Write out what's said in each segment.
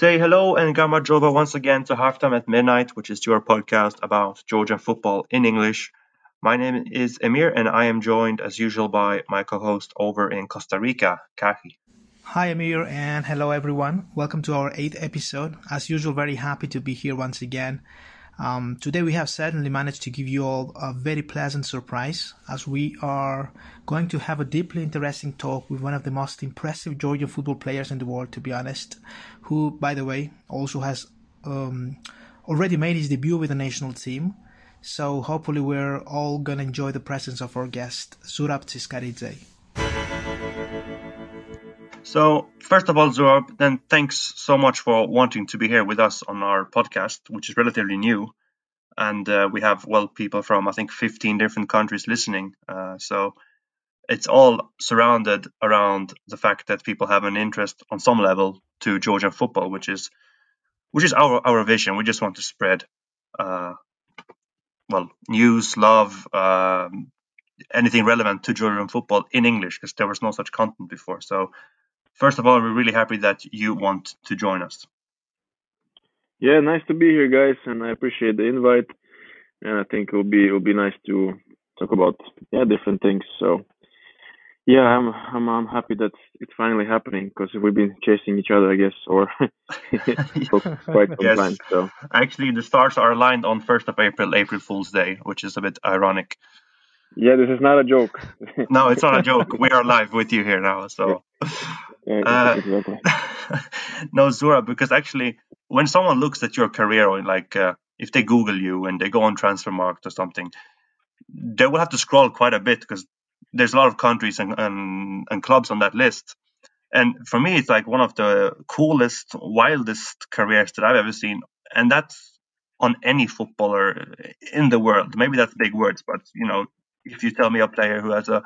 say hello and Gamarjoba once again to Halftime at Midnight, which is your podcast about Georgian football in English. My name is Emir and I am joined as usual by my co-host over in Costa Rica, Kaki. Hi Emir, and hello everyone. Welcome to our eighth episode. As usual, very happy to be here once again. Um, today we have certainly managed to give you all a very pleasant surprise as we are going to have a deeply interesting talk with one of the most impressive Georgian football players in the world, to be honest, who, by the way, also has um, already made his debut with the national team. So hopefully we're all gonna enjoy the presence of our guest, Zurab Tsiskaridze. So, first of all, Zurab, then thanks so much for wanting to be here with us on our podcast, which is relatively new. And uh, we have, well, people from, I think, 15 different countries listening. Uh, so, it's all surrounded around the fact that people have an interest on some level to Georgian football, which is which is our our vision. We just want to spread, uh, well, news, love, um, anything relevant to Georgian football in English because there was no such content before. So first of all, we're really happy that you want to join us. Yeah, nice to be here, guys, and I appreciate the invite. And I think it'll be it'll be nice to talk about yeah different things. So yeah, I'm I'm I'm happy that it's finally happening because we've been chasing each other, I guess, or for quite some yes. time. So Actually, the stars are aligned on 1st of April, April Fool's Day, which is a bit ironic. yeah, this is not a joke. No, it's not a joke. we are live with you here now. So, Yeah, Uh, exactly. no, Zura, because actually, when someone looks at your career, or like uh, if they Google you and they go on Transfermarkt or something, they will have to scroll quite a bit because there's a lot of countries and, and, and clubs on that list. And for me, it's like one of the coolest, wildest careers that I've ever seen. And that's on any footballer in the world. Maybe that's big words, but you know, if you tell me a player who has a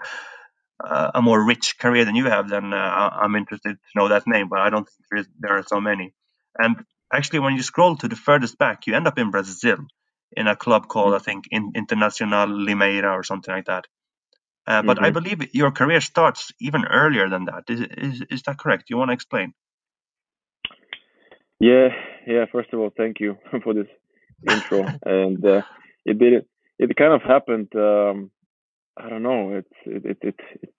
uh, a more rich career than you have, then uh, I- I'm interested to know that name. But I don't think there, is, there are so many. And actually, when you scroll to the furthest back, you end up in Brazil in a club called, I think, in, Internacional Limeira or something like that. Uh, but I Mhm. believe your career starts even earlier than that. Is, is, is that correct? You want to explain? Yeah, yeah. First of all, thank you for this intro, and uh, it did it kind of happened. Um, I don't know. It it it, it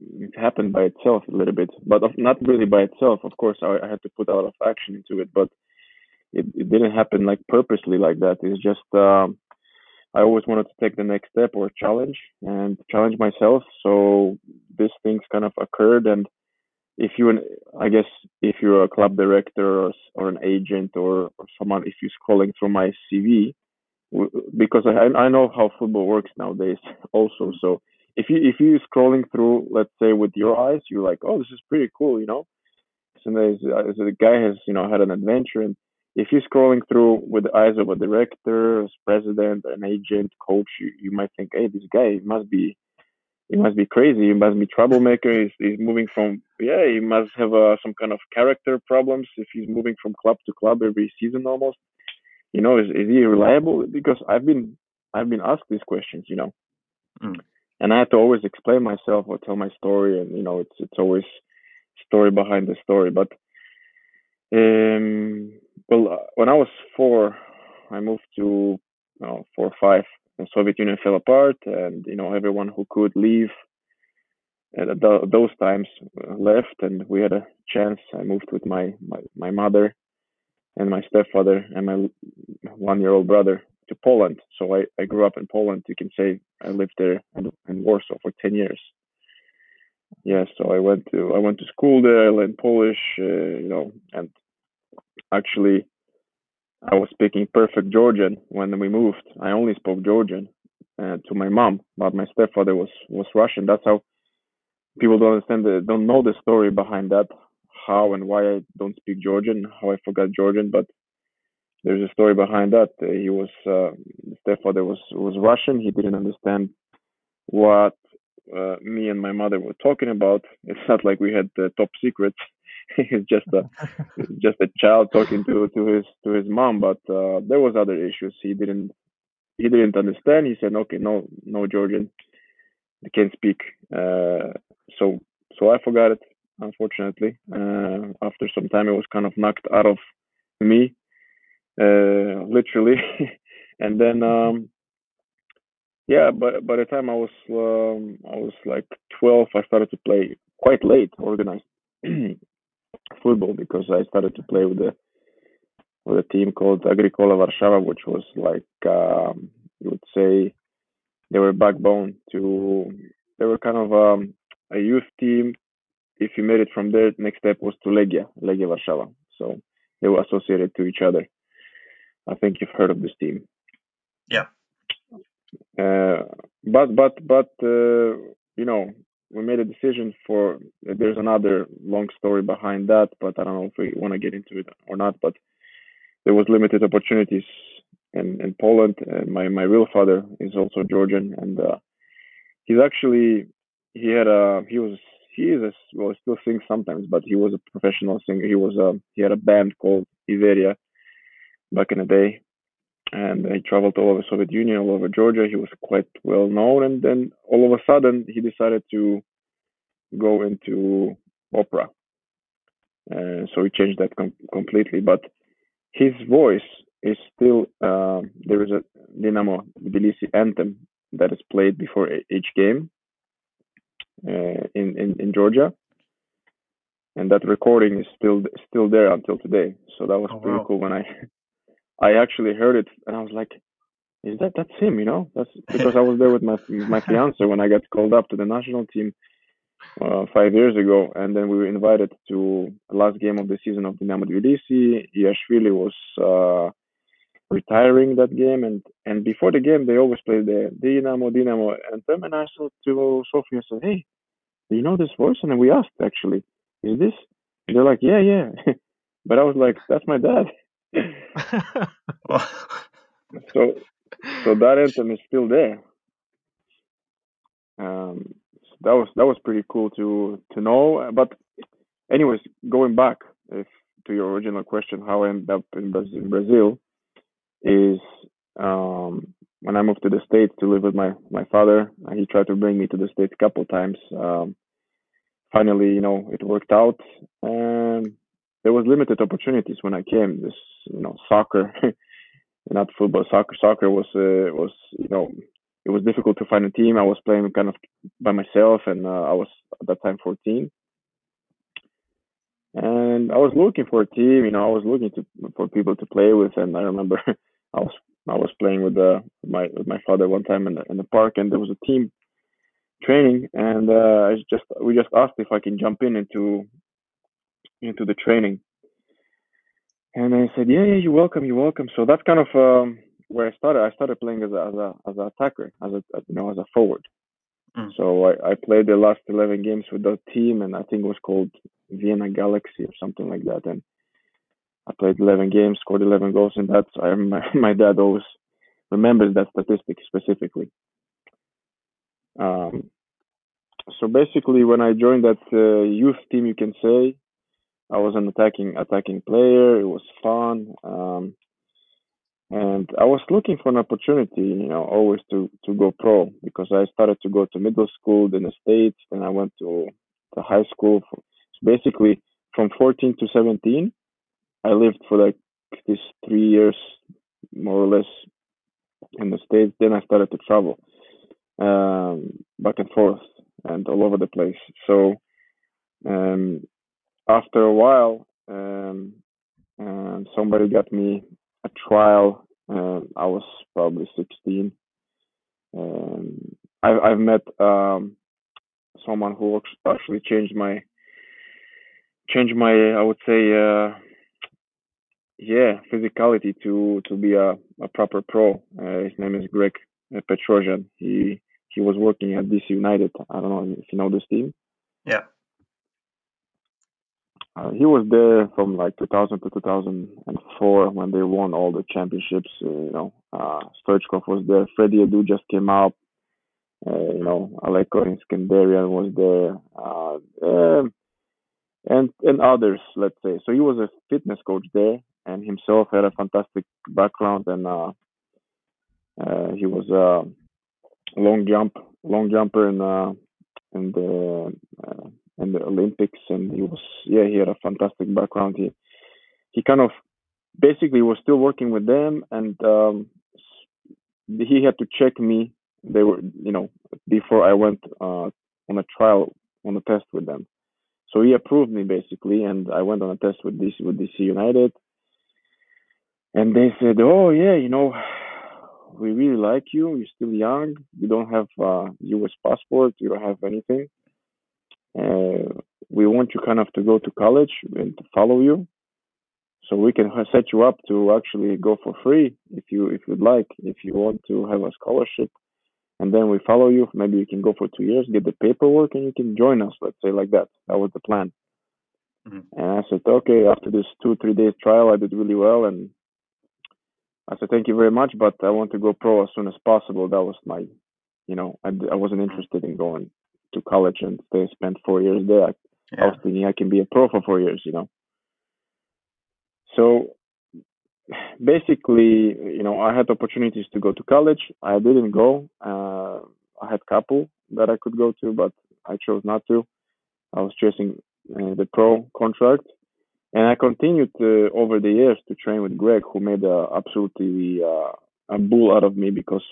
it happened by itself a little bit, but of- not really by itself. Of course, I, I had to put a lot of action into it, but it, it didn't happen like purposely like that. It's just um, I always wanted to take the next step or challenge and challenge myself. So these things kind of occurred, and if you, I guess, if you're a club director or, or an agent or, or someone, if you're scrolling through my CV, because I I know how football works nowadays also. So if you if you're scrolling through, let's say with your eyes, you're like, oh, this is pretty cool, you know. So there's uh, the guy has you know had an adventure, and if you're scrolling through with the eyes of a director, president, an agent, coach, you, you might think, hey, this guy must be he must be crazy. He must be troublemaker. He's, he's moving from yeah. He must have uh, some kind of character problems if he's moving from club to club every season almost. You know, is is he reliable? Because I've been I've been asked these questions. You know, Mm. and I have to always explain myself or tell my story, and you know, it's it's always story behind the story. But um, well, uh, when I was four, I moved to you know, four or five. The Soviet Union fell apart, and you know everyone who could leave at those times uh, left, and we had a chance. I moved with my my, my mother and my stepfather and my one year old brother to Poland. So I, I grew up in Poland. You can say I lived there in, in Warsaw for ten years. Yeah, so I went to I went to school there. I learned Polish, uh, you know, and actually I was speaking perfect Georgian when we moved. I only spoke Georgian uh, to my mom, but my stepfather was was Russian. That's how people don't understand the don't know the story behind that, how and why I don't speak Georgian, how I forgot Georgian, but there's a story behind that. Uh, he was uh, stepfather was was Russian. He didn't understand what uh, me and my mother were talking about. It's not like we had the top secrets. He's just a just a child talking to to his to his mom, but uh, there was other issues. He didn't he didn't understand. He said, "Okay, no no Georgian, I can't speak." Uh, so so I forgot it. Unfortunately, uh, after some time, it was kind of knocked out of me, uh, literally. and then, um, yeah, but by the time I was um, I was like 12, I started to play quite late organized football because I started to play with the with a team called Agricola Warsaw, which was like um, you would say they were backbone to they were kind of um, a youth team. If you made it from there, next step was to Legia, Legia Warszawa. So they were associated to each other. I think you've heard of this team. Yeah. Uh, but but but uh, you know we made a decision for there's another long story behind that but i don't know if we want to get into it or not but there was limited opportunities in, in poland and my, my real father is also georgian and uh, he's actually he had a he was he is a, well still sings sometimes but he was a professional singer he was a he had a band called iveria back in the day and he traveled all over Soviet Union, all over Georgia. He was quite well known, and then all of a sudden he decided to go into opera. Uh, so he changed that com- completely, but his voice is still uh, there is a Dynamo Tbilisi anthem that is played before each game uh, in, in in Georgia, and that recording is still still there until today. So that was oh, pretty wow. cool when I I actually heard it and I was like, is that that's him? You know, that's because I was there with my my fiance when I got called up to the national team uh, five years ago, and then we were invited to the last game of the season of Dynamo Tbilisi. Iashvili was uh, retiring that game, and and before the game they always play the Dynamo Dynamo anthem, and I said to Sophie, I said, hey, do you know this voice? And then we asked actually, is this? And they're like, yeah, yeah. but I was like, that's my dad. so so that anthem is still there. Um, that was that was pretty cool to to know. But anyways, going back if, to your original question, how I ended up in Brazil is um, when I moved to the states to live with my my father. He tried to bring me to the states a couple times. Um, finally, you know, it worked out. There was limited opportunities when I came. This, you know, soccer, not football, soccer. Soccer was uh, was you know it was difficult to find a team. I was playing kind of by myself, and uh, I was at that time 14. And I was looking for a team. You know, I was looking to for people to play with, and I remember I was I was playing with the uh, my with my father one time in the in the park, and there was a team training, and uh, I just we just asked if I can jump in into into the training. And I said, yeah, yeah, you're welcome, you're welcome. So that's kind of um, where I started. I started playing as a as a as an attacker, as a you know as a forward. Mm. So I, I played the last eleven games with that team, and I think it was called Vienna Galaxy or something like that. And I played eleven games, scored eleven goals, and that's I my, my dad always remembers that statistic specifically. Um, so basically, when I joined that uh, youth team, you can say I was an attacking attacking player. It was fun, um, and I was looking for an opportunity, you know, always to to go pro because I started to go to middle school in the states, and I went to to high school. So basically, from 14 to 17, I lived for like these three years, more or less, in the states. Then I started to travel um, back and forth and all over the place. So um, after a while, um, somebody got me a trial. Uh, I was probably 16. Um, I, I've met um, someone who actually changed my changed my I would say uh, yeah physicality to to be a, a proper pro. Uh, his name is Greg Petrosian. He he was working at DC United. I don't know if you know this team. Yeah. Uh, he was there from like 2000 to 2004 when they won all the championships. Uh, you know, uh, Stoichkov was there. Freddie Adu just came out. Uh, you know, Alecko Eskandarian was there, uh, um, and and others. Let's say so. He was a fitness coach there, and himself had a fantastic background, and uh, uh, he was a long jump long jumper in uh, in the the Olympics, and he was yeah he had a fantastic background. He he kind of basically was still working with them, and um, he had to check me. They were, you know, before I went uh, on a trial on a test with them. So he approved me basically, and I went on a test with DC with DC United, and they said, "Oh yeah, you know, we really like you. You're still young. You don't have a U.S. passport. You don't have anything. Uh, we want you kind of to go to college and to follow you, so we can set you up to actually go for free if you if you'd like. If you want to have a scholarship, and then we follow you. Maybe you can go for two years, get the paperwork, and you can join us. Let's say like that. That was the plan. Mhm. And I said, okay. After this two three days trial, I did really well, and I said, thank you very much, but I want to go pro as soon as possible. That was my, you know, I, I wasn't interested in going to college and stay spend four years there. I, I was thinking I can be a pro for four years, you know. So basically, you know, I had opportunities to go to college. I didn't go. Uh, I had couple that I could go to, but I chose not to. I was chasing uh, the pro contract, and I continued uh, over the years to train with Greg, who made absolutely uh, a bull out of me because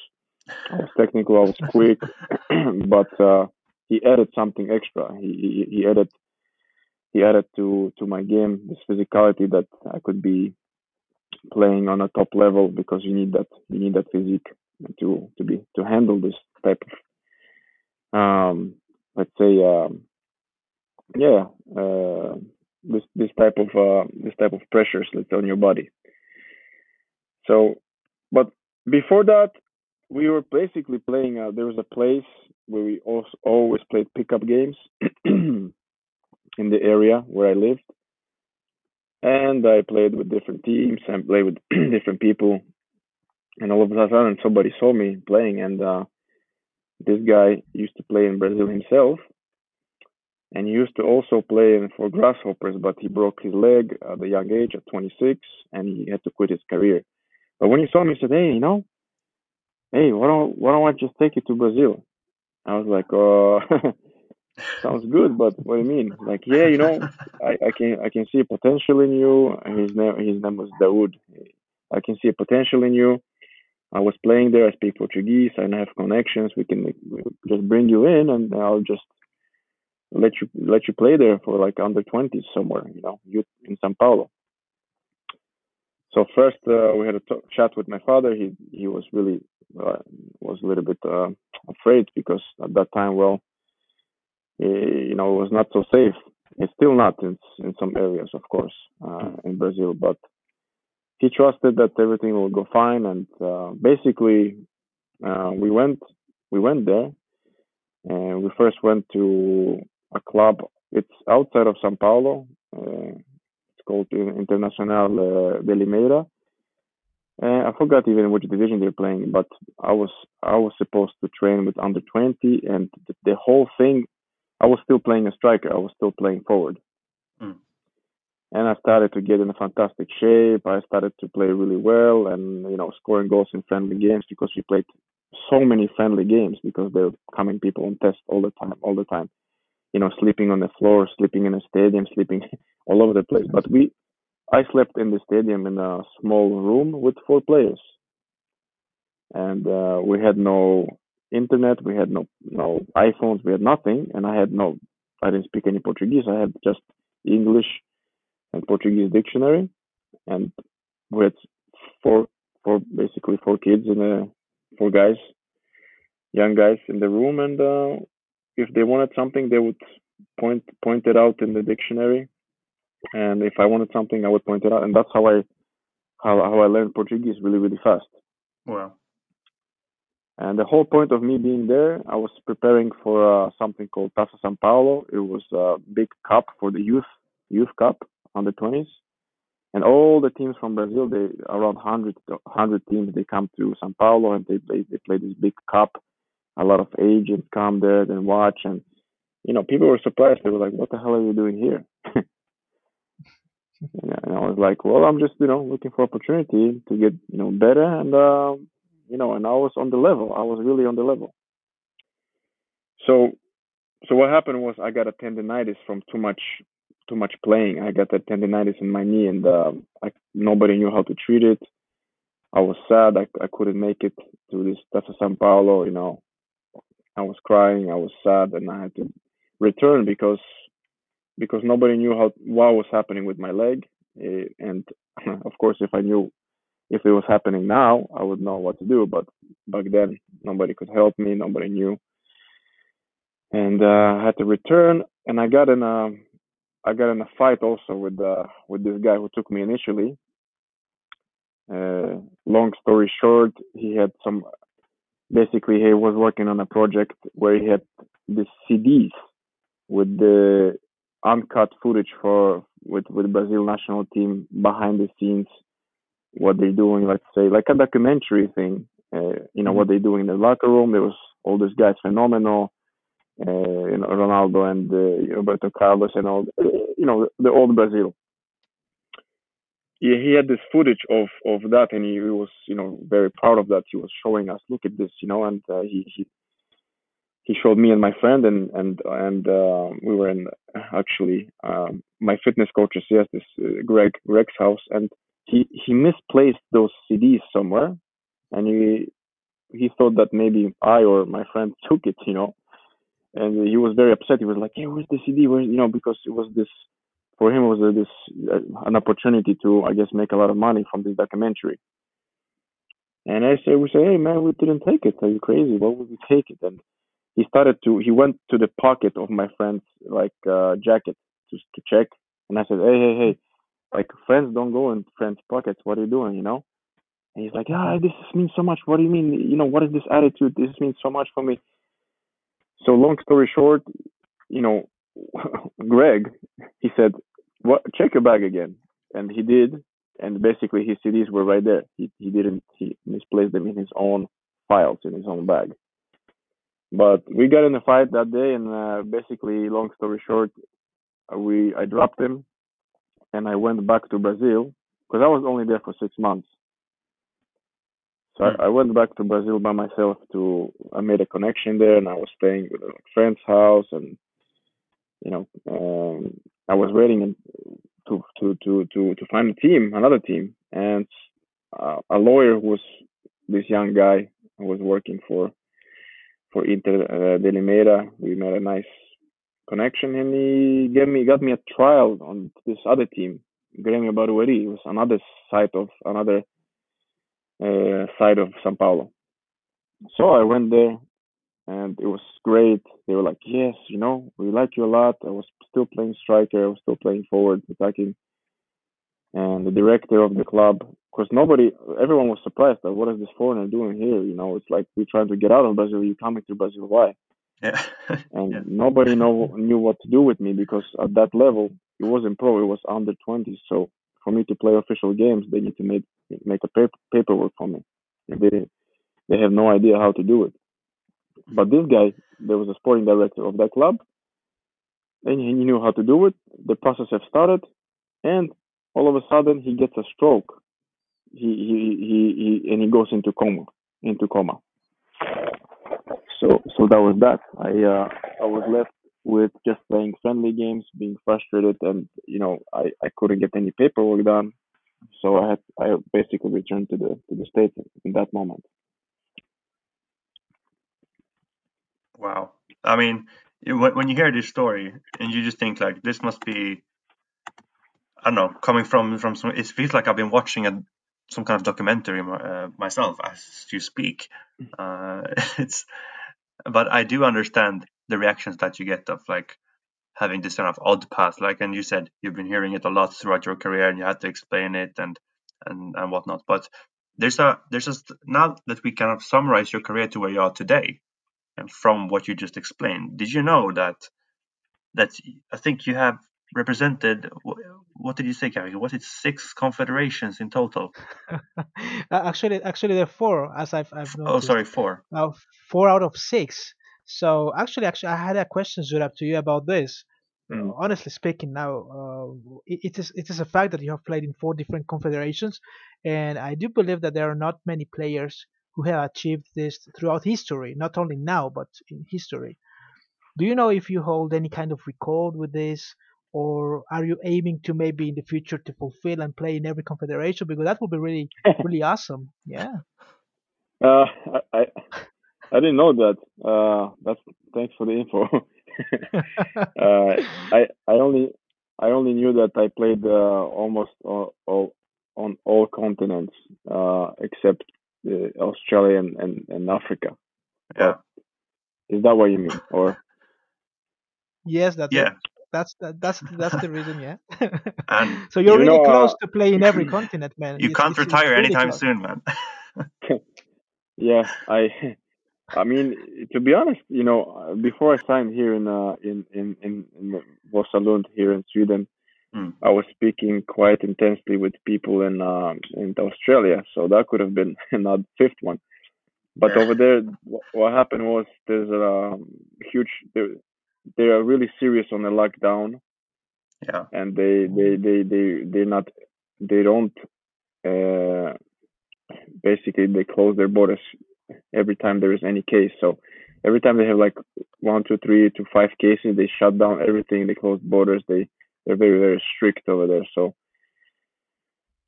I was technical, I was quick, but uh, he added something extra. He, he he added he added to to my game this physicality that I could be playing on a top level because you need that you need that physique to to be to handle this type of um let's say um yeah uh this this type of uh this type of pressures let's say on your body so but before that we were basically playing uh, there was a place where we also always played pickup games in the area where I lived and I played with different teams and played with different people. And all of a sudden, somebody saw me playing, and uh, this guy used to play in Brazil himself, and he used to also play for Grasshoppers, but he broke his leg at a young age, at 26, and he had to quit his career. But when he saw me, he said, "Hey, you know, hey, why don't why don't I just take you to Brazil?" I was like, "Uh." Sounds good, but what do you mean? Like, yeah, you know, I, I can I can see potential in you. His name his name was Daoud. I can see a potential in you. I was playing there. I speak Portuguese. I have connections. We can just bring you in, and I'll just let you let you play there for like under 20s somewhere. You know, youth in São Paulo. So first uh, we had a t- chat with my father. He he was really uh, was a little bit uh, afraid because at that time, well, eh, you know, it was not so safe. It's still not in in some areas, of course, uh, in Brazil, but he trusted that everything will go fine. And uh, basically, uh, we went we went there, and we first went to a club. It's outside of São Paulo. Called Internacional uh, de Limeira. Uh, I forgot even which division they're playing, but I was I was supposed to train with under 20, and the, the whole thing I was still playing a striker. I was still playing forward. Mm. And I started to get in a fantastic shape. I started to play really well and, you know, scoring goals in friendly games because we played so many friendly games because they're coming people on test all the time, all the time. You know, sleeping on the floor, sleeping in a stadium, sleeping all over the place. But we, I slept in the stadium in a small room with four players. And uh, we had no internet. We had no no iPhones. We had nothing, and I had no. I didn't speak any Portuguese. I had just English and Portuguese dictionary, and we had four four basically four kids and uh, four guys, young guys in the room, and uh, if they wanted something, they would point point it out in the dictionary, and if I wanted something, I would point it out, and that's how I how how I learned Portuguese really really fast. Wow. And the whole point of me being there, I was preparing for uh, something called Taça São Paulo. It was a big cup for the youth youth cup under 20s, and all the teams from Brazil, they around 100 100 teams, they come to São Paulo and they play they play this big cup. A lot of agents come there and watch, and you know people were surprised. They were like, "What the hell are you doing here?" and I was like, "Well, I'm just you know looking for opportunity to get you know better and." Uh, you know, and I was on the level. I was really on the level. So, so what happened was I got a tendonitis from too much too much playing. I got a tendonitis in my knee, and uh, I, nobody knew how to treat it. I was sad. I, I couldn't make it to this Taça São Paulo. You know, I was crying. I was sad, and I had to return because because nobody knew how what was happening with my leg. Eh, and of course, if I knew if it was happening now, I would know what to do. But back then, nobody could help me. Nobody knew, and uh, I had to return. And I got in a I got in a fight also with uh, with this guy who took me initially. Uh, long story short, he had some. Basically, he was working on a project where he had the CDs with the uncut footage for with with Brazil national team behind the scenes, what they're doing. Let's say like a documentary thing. Uh, you know what they do in the locker room. There was all these guys phenomenal. Uh, you know Ronaldo and uh, Roberto Carlos and all. You know the old Brazil. Yeah, he had this footage of of that, and he, he was you know very proud of that. He was showing us, look at this, you know, and uh, he he he showed me and my friend and and and uh, we were in actually um, my fitness coach yes this uh, Greg Greg's house and he he misplaced those CDs somewhere and he he thought that maybe I or my friend took it you know and he was very upset he was like hey where's the CD where you know because it was this for him it was a, this uh, an opportunity to I guess make a lot of money from this documentary. And I say we say hey man we didn't take it. Are you crazy? Why would we take it? And he started to he went to the pocket of my friend's like uh, jacket to to check. And i said hey hey hey like friends don't go in friends pockets. What are you doing you know? And he's like ah this means so much. What do you mean? You know what is this attitude? This means so much for me. So long story short you know greg he said what? Check your bag again. And he did. And basically his cds were right there. He, he didn't he misplaced them in his own files in his own bag. But we got in a fight that day, and uh, basically, long story short, we I dropped him, and I went back to Brazil because I was only there for six months. So I, I, went back to Brazil by myself. To I made a connection there, and I was staying with a friend's house, and you know, um, I was waiting to to to to to find a team, another team, and uh, a lawyer was this young guy I was working for for Inter uh, de Limeira. We made a nice connection, and he gave me got me a trial on this other team, Grêmio Barueri. It was another side of another uh, side of São Paulo. So I went there, and it was great. They were like, "Yes, you know, we like you a lot." I was still playing striker. I was still playing forward, attacking. And the director of the club course, nobody, everyone was surprised that what is this foreigner doing here? You know, it's like we're trying to get out of Brazil. You're coming to Brazil? Why? Yeah. and yeah. nobody know knew what to do with me because at that level, it wasn't pro. It was under 20. So for me to play official games, they need to make make a paper, paperwork for me. They they have no idea how to do it. But this guy, there was a sporting director of that club, and he knew how to do it. The process have started, and all of a sudden he gets a stroke he he he, he and he goes into coma into coma. So so that was that. I uh, I was left with just playing friendly games, being frustrated, and you know I, I couldn't get any paperwork done. So I had I basically returned to the to the states in that moment. Wow, I mean, when you hear this story and you just think like this must be, I don't know, coming from from some. It feels like I've been watching a some kind of documentary uh, myself as you speak. Mm. Uh, it's, but I do understand the reactions that you get of like having this kind of odd path. Like, and you said you've been hearing it a lot throughout your career, and you had to explain it and and and whatnot. But there's a there's just now that we kind of summarize your career to where you are today, from what you just explained. Did you know that that I think you have represented what did you say, Gary? Was it six confederations in total? actually, actually, there are four, as I've, I've noticed. Oh, sorry, four. Uh, four out of six. So actually, actually, I had a question, Zurab, to you about this. Mm. Uh, honestly speaking, now uh, it, it is it is a fact that you have played in four different confederations, and I do believe that there are not many players who have achieved this throughout history, not only now but in history. Do you know if you hold any kind of record with this? or are you aiming to maybe in the future to fulfill and play in every confederation? Because that would be really really awesome. Yeah. Uh, I, I didn't know that. Uh, that's thanks for the info. uh, I I only I only knew that I played uh, almost all, all, on all continents uh, except uh, Australia and, and, and Africa. Yeah. Is that what you mean, or? Yes, that's Yeah. it. That's that, that's that's the reason, yeah. And so you're You really know, close uh, to play in every continent, man. you It's- can't it's- it's retire really anytime close. soon, man. Yeah, I, I mean, to be honest, you know, uh, before I signed here in uh, in in in, in Vasalund here in Sweden. I was speaking quite intensely with people in um, in Australia, so that could have been another fifth one. But Yeah. over there, what happened was there's a um, huge. They they are really serious on the lockdown, yeah. and they they they they they're not they don't uh, basically they close their borders every time there is any case so every time they have like one two three to five cases they shut down everything they close borders they they're very very strict over there so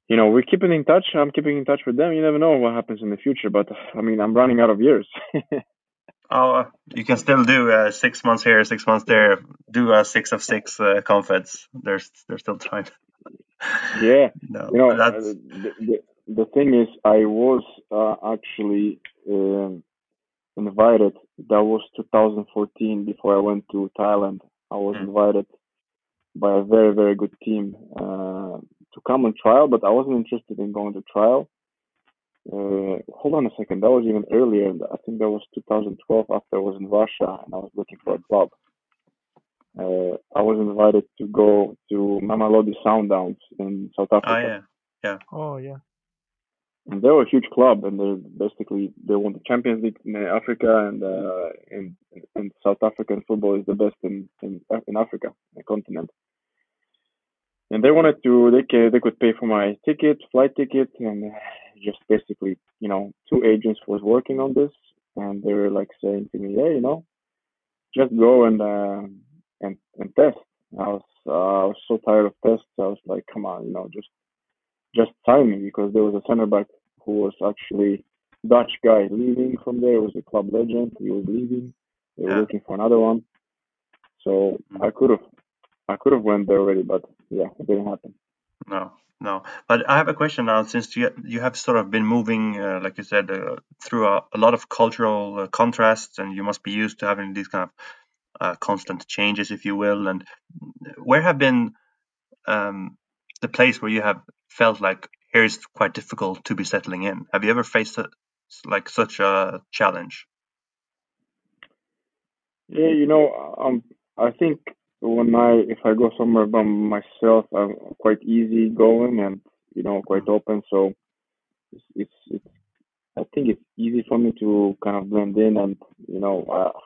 you know we're keeping in touch i'm keeping in touch with them you never know what happens in the future but i mean i'm running out of years Oh, uh, you can still do uh, six months here, six months there. Do a six of six uh, confeds. There's there's still time. yeah No, you know uh, that's the, the, the thing is i was uh, actually um, invited that was 2014 before i went to thailand i was Mm. invited by a very very good team uh, to come on trial but i wasn't interested in going to trial. Uh, hold on a second. That was even earlier. I think that was 2012 after i was in russia and i was looking for a job. uh, i was invited to go to mamelodi sundowns in south africa. oh yeah, yeah, Oh yeah. And they're a huge club, and they're basically they won the Champions League in Africa, and uh, and, and South African football is the best in in, in Africa, the continent. And they wanted to they could, they could pay for my ticket, flight ticket, and just basically you know two agents was working on this, and they were like saying to me, hey, you know, just go and uh, and and test. I was uh, I was so tired of tests. I was like, come on, you know, just just sign me because there was a center back who was actually Dutch guy leaving from there. He was a club legend. He was leaving. They were Yeah. looking for another one. So Mhm. I could have I could have went there already, but yeah, it didn't happen. no, no. But I have a question now. Since you you have sort of been moving, uh, like you said, uh, through a, a lot of cultural uh, contrasts, and you must be used to having these kind of uh, constant changes, if you will. And where have been um, the place where you have felt like here is quite difficult to be settling in? Have you ever faced a, like such a challenge? Yeah, you know, um, I think when I if I go somewhere by myself, I'm quite easy going and you know quite open. So it's it's, it's I think it's easy for me to kind of blend in and you know uh,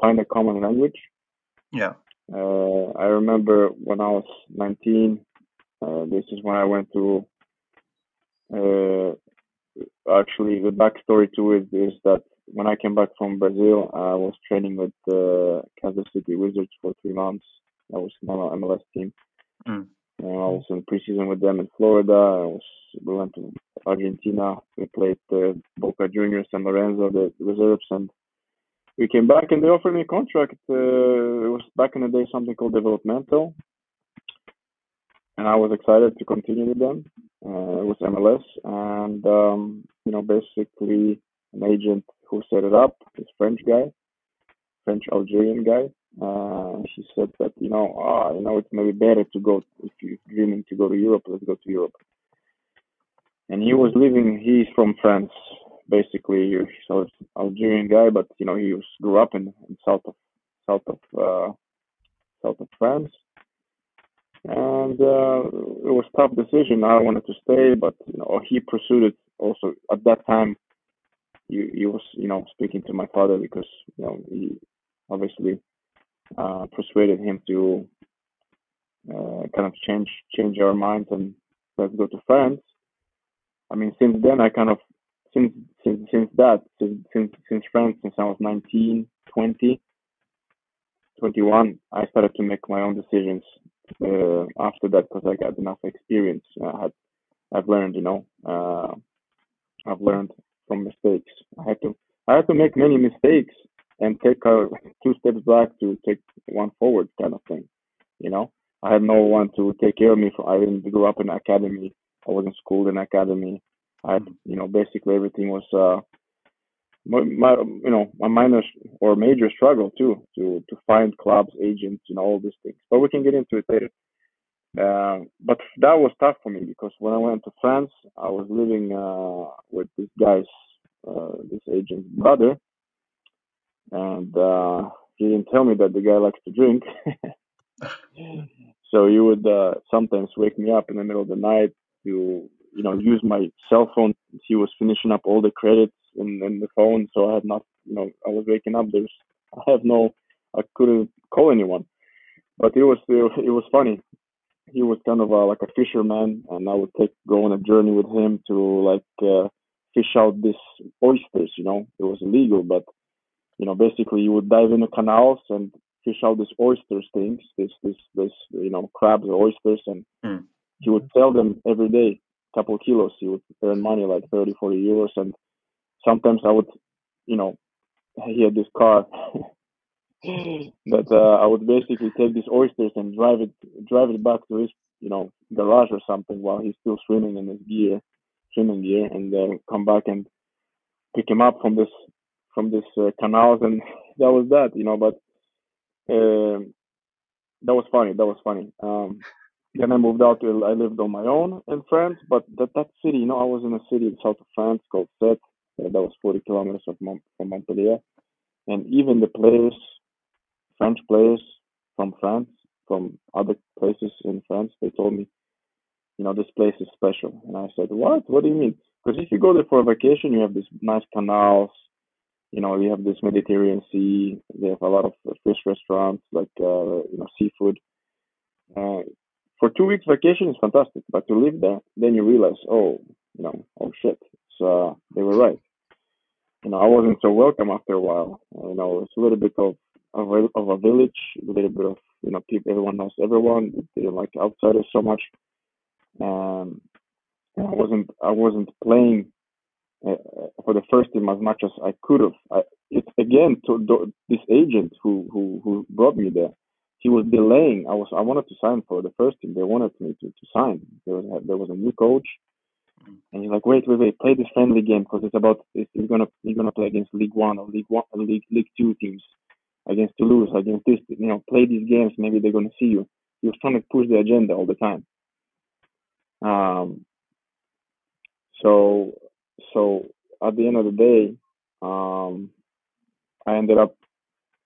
find a common language. Yeah, Uh, I remember when I was 19, uh, this is when I went to, actually, the backstory to it is that when I came back from Brazil, I was training with the Kansas City Wizards for three months. That was my MLS team. Mm. And I was in preseason with them in Florida. I was, we went to Argentina. We played uh, Boca Juniors, San Lorenzo, the reserves, and we came back and they offered me a contract. Uh, it was back in the day something called developmental, and I was excited to continue with them. Uh, it was MLS, and um, you know, basically an agent who set it up, this French guy, French Algerian guy. Uh, she said that you know, uh, you know, it's maybe better to go if you're dreaming to go to Europe. Let's go to Europe. And he was living. He's from France, basically. He's an Algerian guy, but you know, he was, grew up in, in south of south of uh, south of France. And uh, it was tough decision. I wanted to stay, but you know, he pursued it. Also, at that time, he, he was you know speaking to my father because you know he obviously uh, persuaded him to uh, kind of change change our minds and let's go to France. I mean, since then, I kind of since since since that since since, since France since I was 19, 20, 21, I started to make my own decisions uh, after that because I got enough experience. I had, I've learned, you know, uh, I've learned from mistakes. I had to, I had to make many mistakes and take uh, two steps back to take one forward, kind of thing. You know, I had no one to take care of me. For, I didn't grow up in academy. I wasn't schooled in academy. I, you know, basically everything was uh, my, you know my minor or major struggle too to to find clubs, agents, you know all these things. But we can get into it later. Uh, but that was tough for me because when I went to France, I was living uh, with this guy's uh, this agent's brother, and uh, he didn't tell me that the guy likes to drink. so he would uh, sometimes wake me up in the middle of the night to you know use my cell phone. He was finishing up all the credits in, in the phone, so I had not you know I was waking up. There's I have no I couldn't call anyone, but it was it was funny. He was kind of a, like a fisherman, and I would take go on a journey with him to like uh, fish out these oysters. You know, it was illegal, but you know, basically you would dive in the canals and fish out these oysters things, this this this you know crabs or oysters, and Mm. he would sell them every day, a couple of kilos. He would earn money like 30, 40 euros, and sometimes I would, you know, he had this car but uh, I would basically take these oysters and drive it drive it back to his you know garage or something while he's still swimming in his gear, swimming gear, and uh, come back and pick him up from this from this uh, canals, and that was that, you know. But um that was funny. That was funny. Um, then I moved out to I lived on my own in France, but that that city, you know, I was in a city in south of France called Sète. That was 40 kilometers Mont- from Montpellier, and even the players, French players from France, from other places in France, they told me, you know, this place is special. And I said, what? What do you mean? Because if you go there for a vacation, you have these nice canals, you know, you have this Mediterranean Sea. They have a lot of fish restaurants, like uh, you know, seafood. Uh, for two weeks vacation is fantastic, but to live there, then you realize, oh, you know, oh shit, so uh, they were right. You know, I wasn't so welcome after a while. You know, it's a little bit of of a, of a village, a little bit of you know, people, everyone knows everyone. They don't like outsiders so much. Um, I wasn't I wasn't playing uh, for the first team as much as I could have. I, it's again to this agent who, who who brought me there. He was delaying. I was I wanted to sign for the first team. They wanted me to, to sign. There was there was a new coach, and he's like, wait, wait, wait, play this friendly game because it's about it's, he's gonna he's gonna play against League One or League One or League League Two teams, against Toulouse, against this. You know, play these games. Maybe they're gonna see you. Was trying to push the agenda all the time. Um. So so at the end of the day, um, I ended up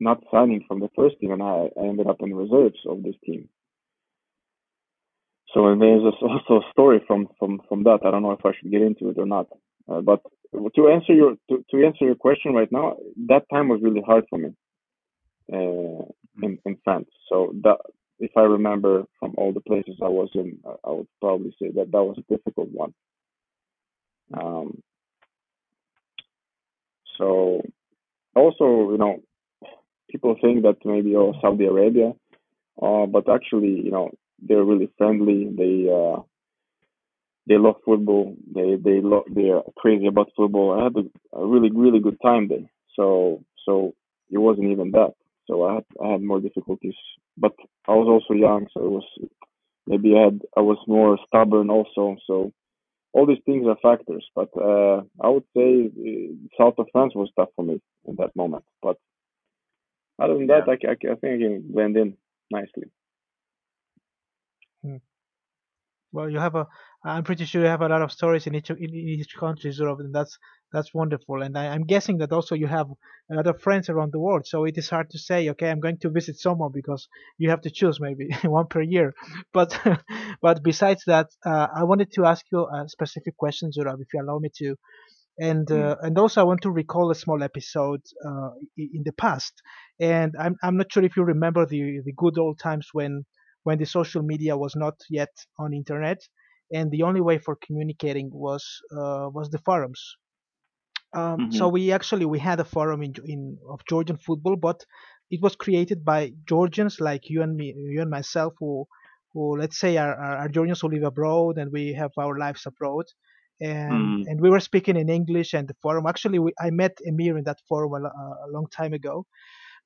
not signing from the first team, and I, I ended up in reserves of this team. So and there's also a story from from from that. I don't know if I should get into it or not. Uh, but to answer your to, to answer your question right now, that time was really hard for me uh, in in France. So that if I remember from all the places I was in, I would probably say that that was a difficult one. Um, so also, you know, people think that maybe oh Saudi Arabia, uh, but actually, you know, they're really friendly. They uh, they love football. They they love they are crazy about football. I had a, a really really good time there. So so it wasn't even that. So I had I had more difficulties, but I was also young, so it was maybe I had I was more stubborn also. So all these things are factors, but uh, I would say uh, south of France was tough for me in that moment. But other than that, I, I, I think I can blend in nicely. Well, you have a. I'm pretty sure you have a lot of stories in each in each country, of, and that's that's wonderful. And I, I'm guessing that also you have a lot of friends around the world. So it is hard to say, okay, I'm going to visit someone because you have to choose maybe one per year. But but besides that, uh, I wanted to ask you a specific question, Zurab, if you allow me to. And uh, and also I want to recall a small episode uh, in the past. And I'm I'm not sure if you remember the the good old times when when the social media was not yet on internet and the only way for communicating was uh, was the forums um, so Mhm. we actually we had a forum in, in of Georgian football, but it was created by Georgians like you and me, you and myself, who who let's say are, are, are Georgians who live abroad and we have our lives abroad. And, Mm. and we were speaking in English and the forum. Actually, we, I met Emir in that forum a, a long time ago.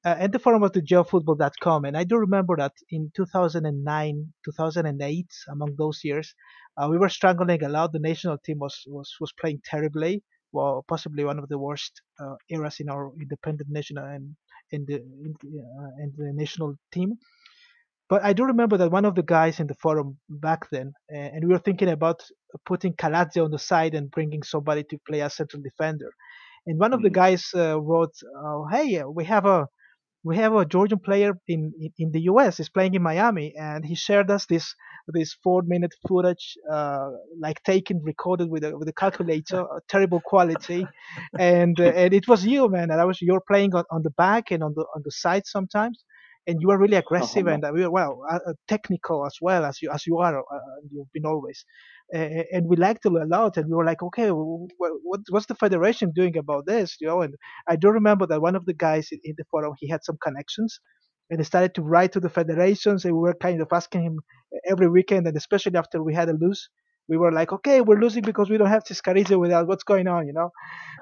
Uh, and the forum was the geofootball.com. And I do remember that in 2009, 2008, among those years, uh, we were struggling a lot. The national team was, was, was playing terribly. Well, possibly one of the worst uh, eras in our independent national and in the in the, uh, the national team. But I do remember that one of the guys in the forum back then, uh, and we were thinking about putting Kaladze on the side and bringing somebody to play as central defender. And one of the Mm. guys uh, wrote, uh, "Hey, uh, we have a we have a Georgian player in, in, in the US. He's playing in Miami, and he shared us this this four minute footage, uh, like taken, recorded with a with a calculator, a terrible quality, and uh, and it was you, man. And I was you're playing on, on the back and on the on the side sometimes, and you were really aggressive no. and uh, we were, well uh, uh, technical as well as you as you are. Uh, you've been always, uh, and we liked it a lot. And we were like, okay, wh- what what's the federation doing about this, you know? And I do remember that one of the guys in, in the forum he had some connections. And he started to write to the federations, and we were kind of asking him every weekend, and especially after we had a lose, we were like, okay, we're losing because we don't have Tsiskaridze without what's going on, you know.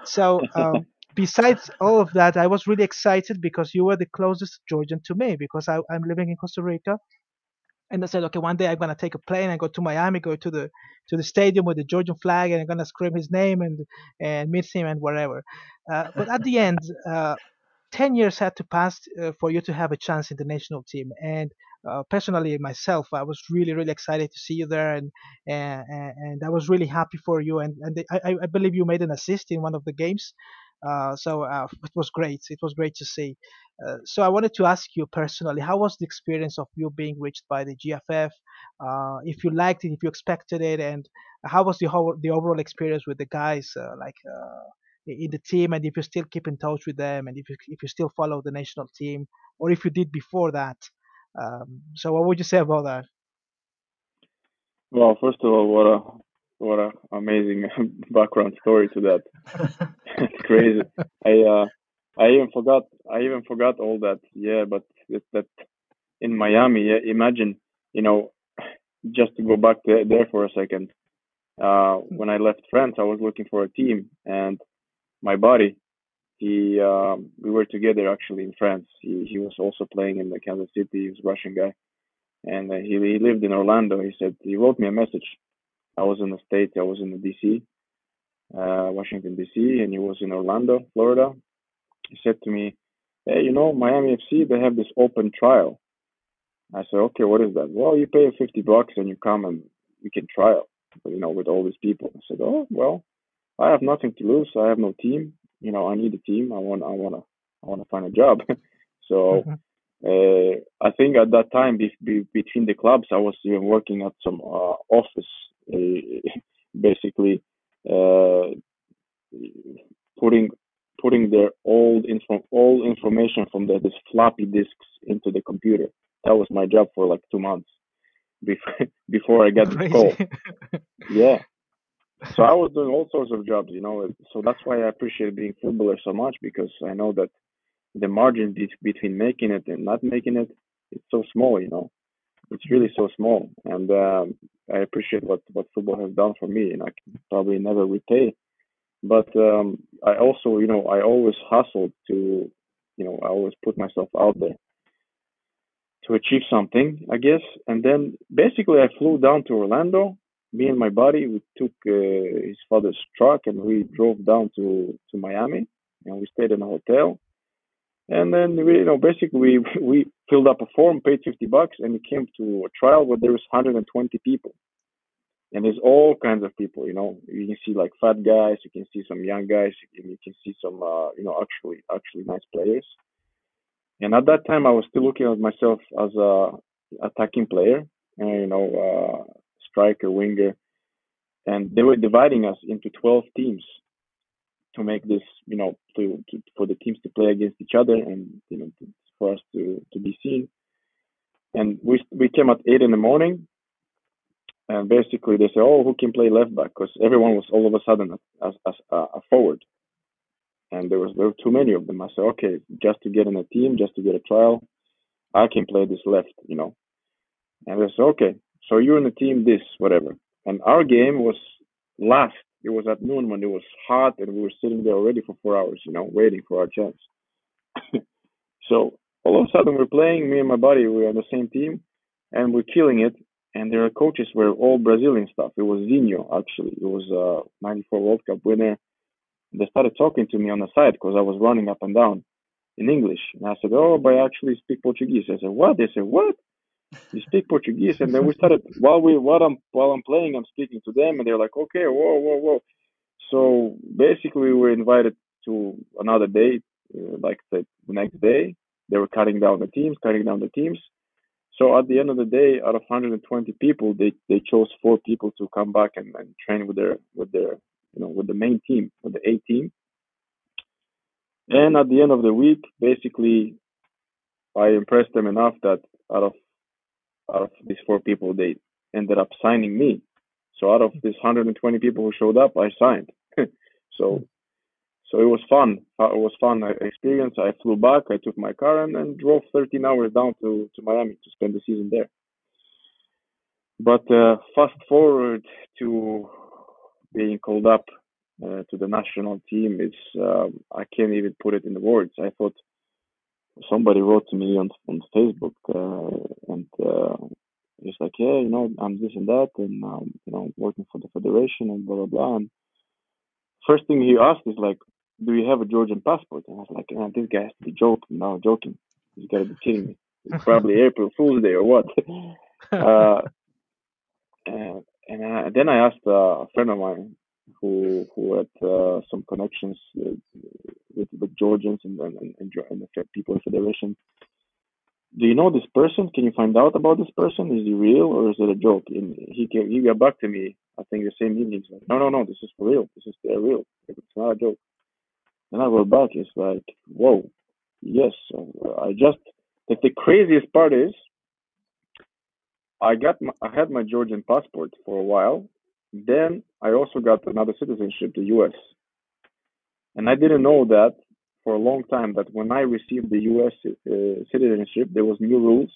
So um, besides all of that, I was really excited because you were the closest Georgian to me because I, I'm living in Costa Rica. And I said, okay, one day I'm gonna take a plane and go to Miami, go to the to the stadium with the Georgian flag, and I'm gonna scream his name and and meet him and whatever. Uh, but at the end, uh, ten years had to pass uh, for you to have a chance in the national team. And uh, personally, myself, I was really really excited to see you there, and and, and I was really happy for you. And and I, I believe you made an assist in one of the games. Uh, so uh, it was great. It was great to see. Uh, so I wanted to ask you personally, how was the experience of you being reached by the GFF? If you liked it, if you expected it, and how was the whole the overall experience with the guys, like in the team, and if you still keep in touch with them, and if you if you still follow the national team, or if you did before that. Um, so what would you say about that? Well, first of all, what a what an amazing background story to that. it's crazy. I uh, I even forgot I even forgot all that. Yeah, but it, that in Miami, yeah, imagine you know just to go back there, there for a second. Uh, when I left France, I was looking for a team, and my buddy, he um, we were together actually in France. He he was also playing in the Kansas City. He was a Russian guy, and uh, he he lived in Orlando. He said he wrote me a message. I was in the States. I was in the DC, uh, Washington DC, and he was in Orlando, Florida. He said to me, "Hey, you know, Miami FC they have this open trial." I said, "Okay, what is that?" Well, you pay fifty bucks and you come and you can trial, you know, with all these people. I said, "Oh, well, I have nothing to lose. I have no team. You know, I need a team. I want, I want to, I want to find a job." so. Mhm. Uh, I think at that time, be, be, between the clubs, I was even working at some uh, office, basically uh, putting putting their old info, all information from the, this floppy disks into the computer. That was my job for like two months before before I got the call. Yeah. So I was doing all sorts of jobs, you know. So that's why I appreciate being footballer so much because I know that the margin be- between making it and not making it it's so small, you know. It's really so small, and um, I appreciate what what football has done for me, and I can probably never repay. But um, I also, you know, I always hustled to, you know, I always put myself out there to achieve something, I guess. And then basically, I flew down to Orlando. Me and my buddy, we took uh, his father's truck and we drove down to to Miami, and we stayed in a hotel. And then we, you know, basically we we filled up a form, paid fifty bucks, and we came to a trial where there was 120 people. And there's all kinds of people, you know. You can see like fat guys, you can see some young guys, you can, you can see some, uh, you know, actually actually nice players. And at that time, I was still looking at myself as a attacking player, and you know, uh, striker, winger, and they were dividing us into 12 teams to make this, you know, to, to for the teams to play against each other, and you know, to, for us to to be seen. And we we came at eight in the morning, and basically they say, "Oh, who can play left back?" Because everyone was all of a sudden as, a, a forward, and there was there were too many of them. I said, "Okay, just to get in a team, just to get a trial, I can play this left," you know. And they said, okay, so you're in the team this, whatever. And our game was last. It was at noon when it was hot and we were sitting there already for four hours, you know, waiting for our chance. so all of a sudden we're playing, me and my buddy, we we're on the same team and we're killing it. And their coaches were all Brazilian stuff. It was Zinho, actually. It was a 94 World Cup winner. They started talking to me on the side because I was running up and down in English. And I said, Oh, but I actually speak Portuguese. I said, What? They said, What? You speak Portuguese? And then we started while we while I'm while I'm playing, I'm speaking to them and they're like, Okay, whoa, whoa, whoa. So basically we were invited to another day, uh, like the next day. They were cutting down the teams, cutting down the teams. So at the end of the day, out of 120 people, they, they chose four people to come back and, and train with their with their you know with the main team, with the A team. And at the end of the week, basically, I impressed them enough that out of out of these four people, they ended up signing me. So out of these 120 people who showed up, I signed. so so it was fun. Uh, it was fun experience. I flew back. I took my car and, and drove 13 hours down to, to Miami to spend the season there. But uh, fast forward to being called up uh, to the national team is um, I can't even put it in words. I thought somebody wrote to me on on Facebook uh, and uh, it's like, yeah, you know, I'm this and that, and um, you know, working for the federation and blah blah blah. And first thing he asked is like, do you have a Georgian passport? And I was like, oh, this guy has to be joking. No, joking. He's got to be kidding me. It's probably April Fool's Day or what. uh, and and I, then I asked uh, a friend of mine who who had uh, some connections with, with, with Georgians and, and, and, and the people Federation. Do you know this person? Can you find out about this person? Is he real or is it a joke? And he came, he got back to me. I think the same evening. He's like, no, no, no, this is for real. This is real. It's not a joke. And I go back. It's like, whoa, yes. I just like the craziest part is, I got my, I had my Georgian passport for a while. Then I also got another citizenship, the U.S. And I didn't know that for a long time. That when I received the U.S. Uh, citizenship, there was new rules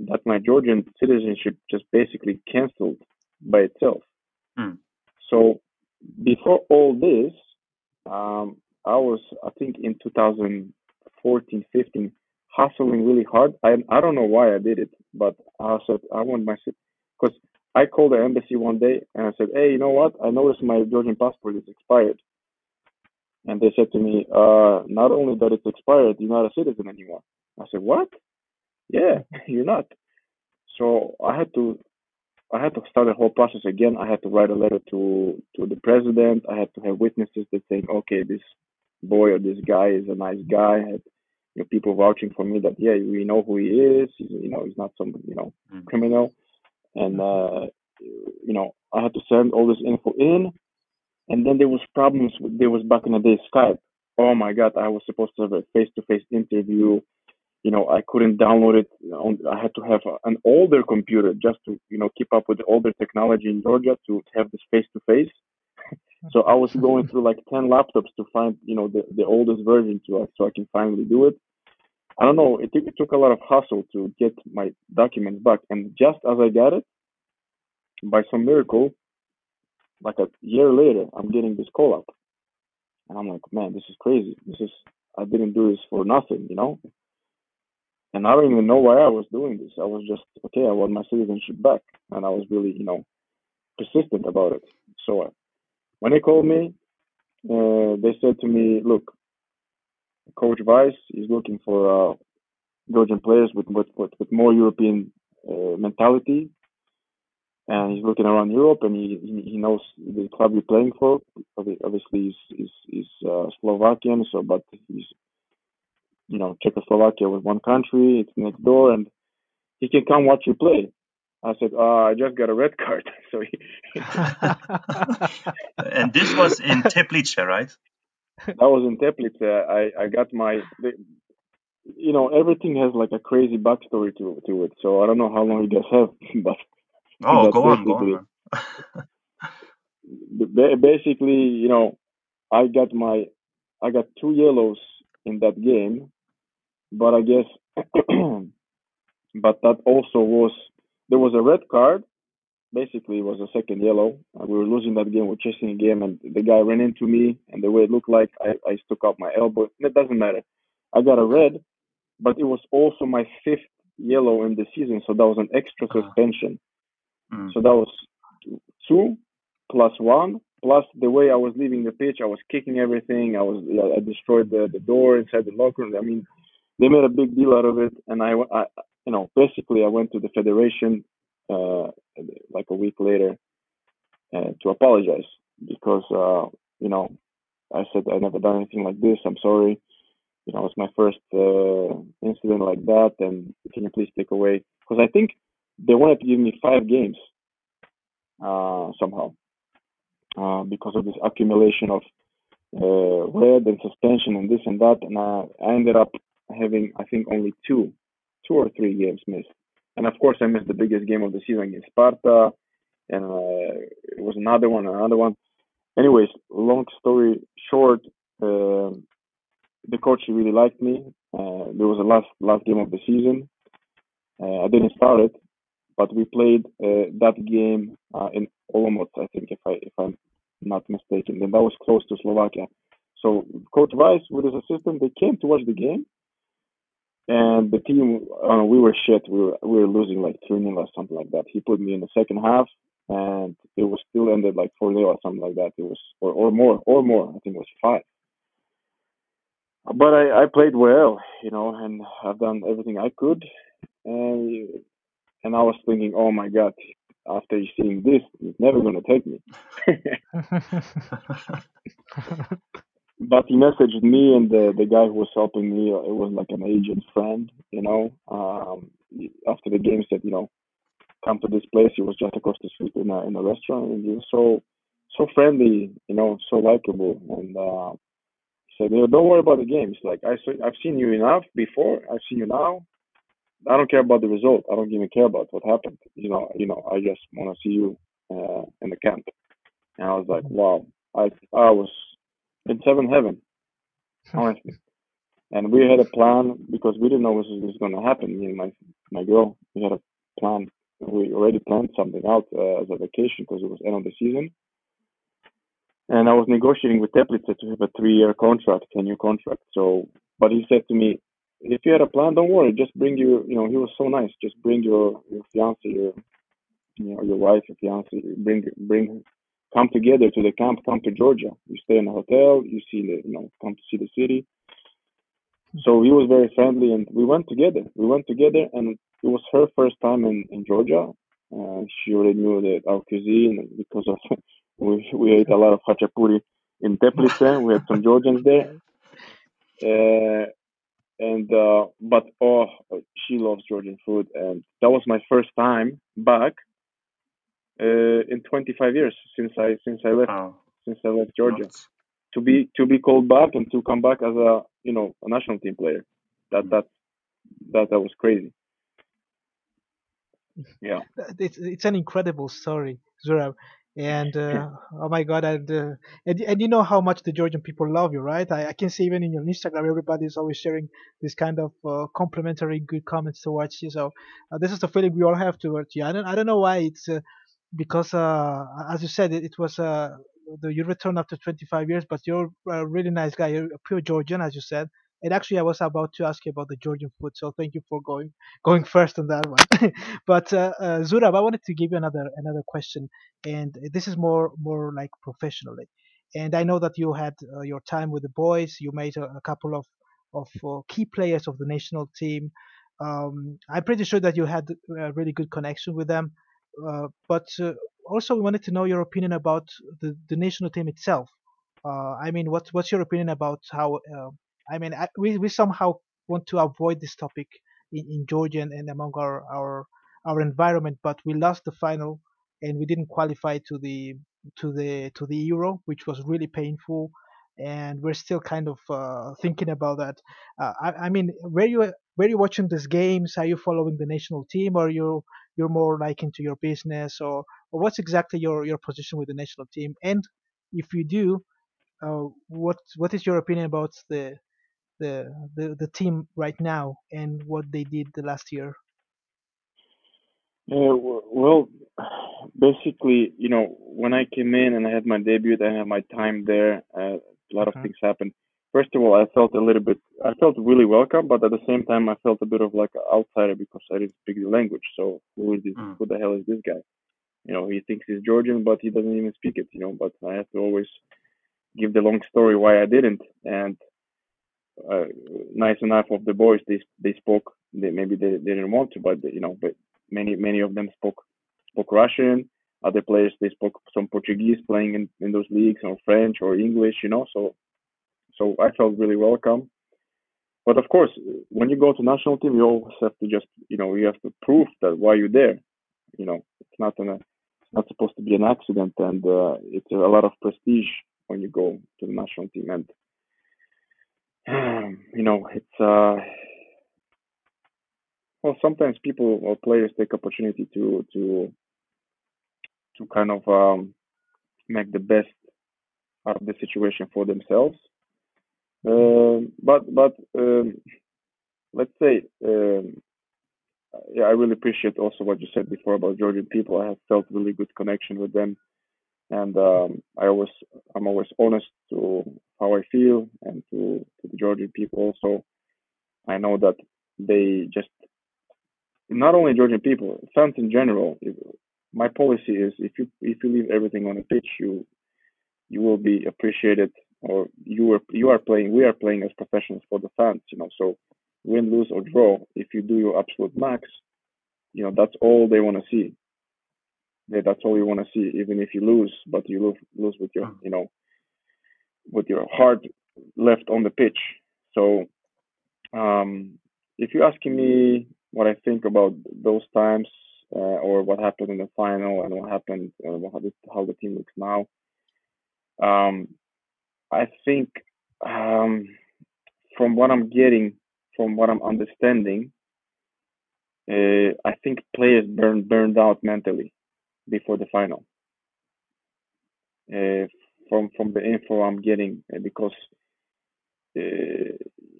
that my Georgian citizenship just basically canceled by itself. Hmm. So before all this, um, I was, I think, in 2014, 15, hustling really hard. I I don't know why I did it, but I said I want my because I called the embassy one day and I said, hey, you know what? I noticed my Georgian passport is expired. And they said to me, uh, not only that it's expired, you're not a citizen anymore. I said, what? Yeah, you're not. So I had to I had to start the whole process again. I had to write a letter to to the president. I had to have witnesses that saying, okay, this boy or this guy is a nice guy. I had you know, people vouching for me that yeah, we know who he is. He's, you know, he's not some you know mm. criminal. And uh, you know, I had to send all this info in, and then there was problems. With, there was back in the day Skype. Oh my God, I was supposed to have a face-to-face interview. You know, I couldn't download it. I had to have an older computer just to you know keep up with the older technology in Georgia to have this face-to-face. So I was going through like 10 laptops to find, you know, the, the oldest version to so I can finally do it. I don't know. It, it took a lot of hustle to get my documents back. And just as I got it, by some miracle, like a year later, I'm getting this call up. And I'm like, man, this is crazy. This is, I didn't do this for nothing, you know? And I don't even know why I was doing this. I was just, okay, I want my citizenship back. And I was really, you know, persistent about it. So when they called me, uh, they said to me, "Look, Coach Weiss is looking for uh, Georgian players with with, with, with more European uh, mentality, and he's looking around Europe, and he he knows the club you're playing for. Obviously, he's he's, he's uh, Slovakian, so but he's you know Czechoslovakia was one country, it's next door, and he can come watch you play. I said, uh, I just got a red card. So he... and this was in Teplice, right? That was in Teplice. Uh, I, I got my, you know, everything has like a crazy backstory to to it. So I don't know how long you guys have, but oh, go on, go on. basically, you know, I got my, I got two yellows in that game, but I guess, but that also was there was a red card. Basically, it was a second yellow. Uh, we were losing that game. We are chasing a game, and the guy ran into me. And the way it looked like, I, I stuck out my elbow. It doesn't matter. I got a red, but it was also my fifth yellow in the season, so that was an extra Uh-huh. suspension. Mm. So that was two plus one plus the way I was leaving the pitch. I was kicking everything. I was I destroyed the, the door inside the locker room. I mean, they made a big deal out of it, and I, I you know basically I went to the federation uh, like a week later uh, to apologize because uh, you know I said I never done anything like this. I'm sorry. You know, it's my first uh, incident like that, and can you please take away? Because I think they wanted to give me five games uh, somehow because of this accumulation of red and suspension and this and that, and I, I ended up having I think only two, two or three games missed. And of course, I missed the biggest game of the season against Sparta, and uh, it was another one, another one. Anyways, long story short, uh, the coach really liked me. Uh, there was a last last game of the season. Uh, I didn't start it, but we played uh, that game uh, in Olomouc, I think, if I if I'm not mistaken. And that was close to Slovakia. So Coach Weiss with his assistant, they came to watch the game, and the team uh, we were shit. We were we were losing like three 0 or something like that. He put me in the second half, and it was still ended like four 0 or something like that. It was or or more or more. I think it was five. But I, I played well, you know, and I've done everything I could, and and I was thinking, oh my god, after seeing this, he's never gonna take me. but he messaged me and the the guy who was helping me. uh, It was like an agent friend, you know. Um, after the game, said, you know, come to this place. He was just across the street in a in a restaurant, and he was so so friendly, you know, so likable, and. uh said, you know, don't worry about the games. Like I said, I've seen you enough before. I've seen you now. I don't care about the result. I don't even care about what happened. You know, you know, I just want to see you uh, in the camp. And I was like, wow, I I was in seven heaven, honestly. And we had a plan because we didn't know this was going to happen. Me and my my girl, we had a plan. We already planned something out uh, as a vacation because it was end of the season. And I was negotiating with Teplice to have a three-year contract, a new contract. So, but he said to me, if you had a plan, don't worry. Just bring your, you know, he was so nice. Just bring your your fiance, your, you know, your wife, your fiance. Bring bring, come together to the camp. Come to Georgia. You stay in a hotel. You see the, you know, come to see the city. So he was very friendly, and we went together. We went together, and it was her first time in in Georgia. Uh, she already knew that our cuisine because of we we ate a lot of khachapuri in Teplice. we had some Georgians there. Uh, and uh, but oh, she loves Georgian food, and that was my first time back in 25 years since I since I left Oh, since I left Georgia nuts. to be to be called back and to come back as a you know a national team player. That that that that was crazy. Yeah. it's it's an incredible story, Zurab. And uh, oh my God, and, uh, and and you know how much the Georgian people love you, right? I, I can see even in your Instagram, everybody is always sharing this kind of uh, complimentary good comments towards you. So uh, this is the feeling we all have towards you. I don't I don't know why it's uh, because uh, as you said, it, it was uh, the, you return after 25 years, but you're a really nice guy, you're a pure Georgian, as you said. And actually, I was about to ask you about the Georgian food, so thank you for going going first on that one. but uh, uh, Zurab, I wanted to give you another another question, and this is more more like professionally. And I know that you had uh, your time with the boys. You made a, a couple of of uh, key players of the national team. Um, I'm pretty sure that you had a really good connection with them. Uh, but uh, also, we wanted to know your opinion about the, the national team itself. Uh, I mean, what, what's your opinion about how? I mean, I, we we somehow want to avoid this topic in, in Georgia and, and among our, our our environment, but we lost the final and we didn't qualify to the to the to the Euro, which was really painful. And we're still kind of uh, thinking about that. Uh, I, I mean, were you were you watching these games? Are you following the national team, or you you're more like into your business, or, or what's exactly your your position with the national team? And if you do, uh, what what is your opinion about the the, the the team right now and what they did the last year? Uh, well, basically, you know, when I came in and I had my debut, I had my time there. Uh, a lot of Mhm. things happened. First of all, I felt a little bit. I felt really welcome, but at the same time, I felt a bit of like an outsider because I didn't speak the language. So who is this? Mm. Who the hell is this guy? You know, he thinks he's Georgian, but he doesn't even speak it. You know, but I have to always give the long story why I didn't. And uh, nice enough of the boys, they they spoke. They maybe they, they didn't want to, but they, you know, but many many of them spoke spoke Russian. Other players they spoke some Portuguese playing in, in those leagues or French or English, you know. So so I felt really welcome. But of course, when you go to national team, you always have to just you know you have to prove that why you're there. You know, it's not an it's not supposed to be an accident, and uh, it's a lot of prestige when you go to the national team. And you know, it's uh, well, sometimes people or players take opportunity to to to kind of um, make the best out of the situation for themselves. Um, but but um, let's say um, yeah, I really appreciate also what you said before about Georgian people. I have felt really good connection with them, and um, I always I'm always honest to how I feel and to, to the Georgian people. So I know that they just not only Georgian people, fans in general. If, my policy is if you if you leave everything on the pitch, you you will be appreciated, or you are you are playing. We are playing as professionals for the fans, you know. So win, lose or draw, if you do your absolute max, you know that's all they want to see. That's all you want to see, even if you lose, but you lose lose with your you know with your heart left on the pitch. So um, if you're asking me what I think about those times uh, or what happened in the final and what happened, uh, how, the, how the team looks now, um, I think um, from what I'm getting, from what I'm understanding, uh, I think players burned burned out mentally before the final. Uh, from from the info I'm getting, uh, because uh,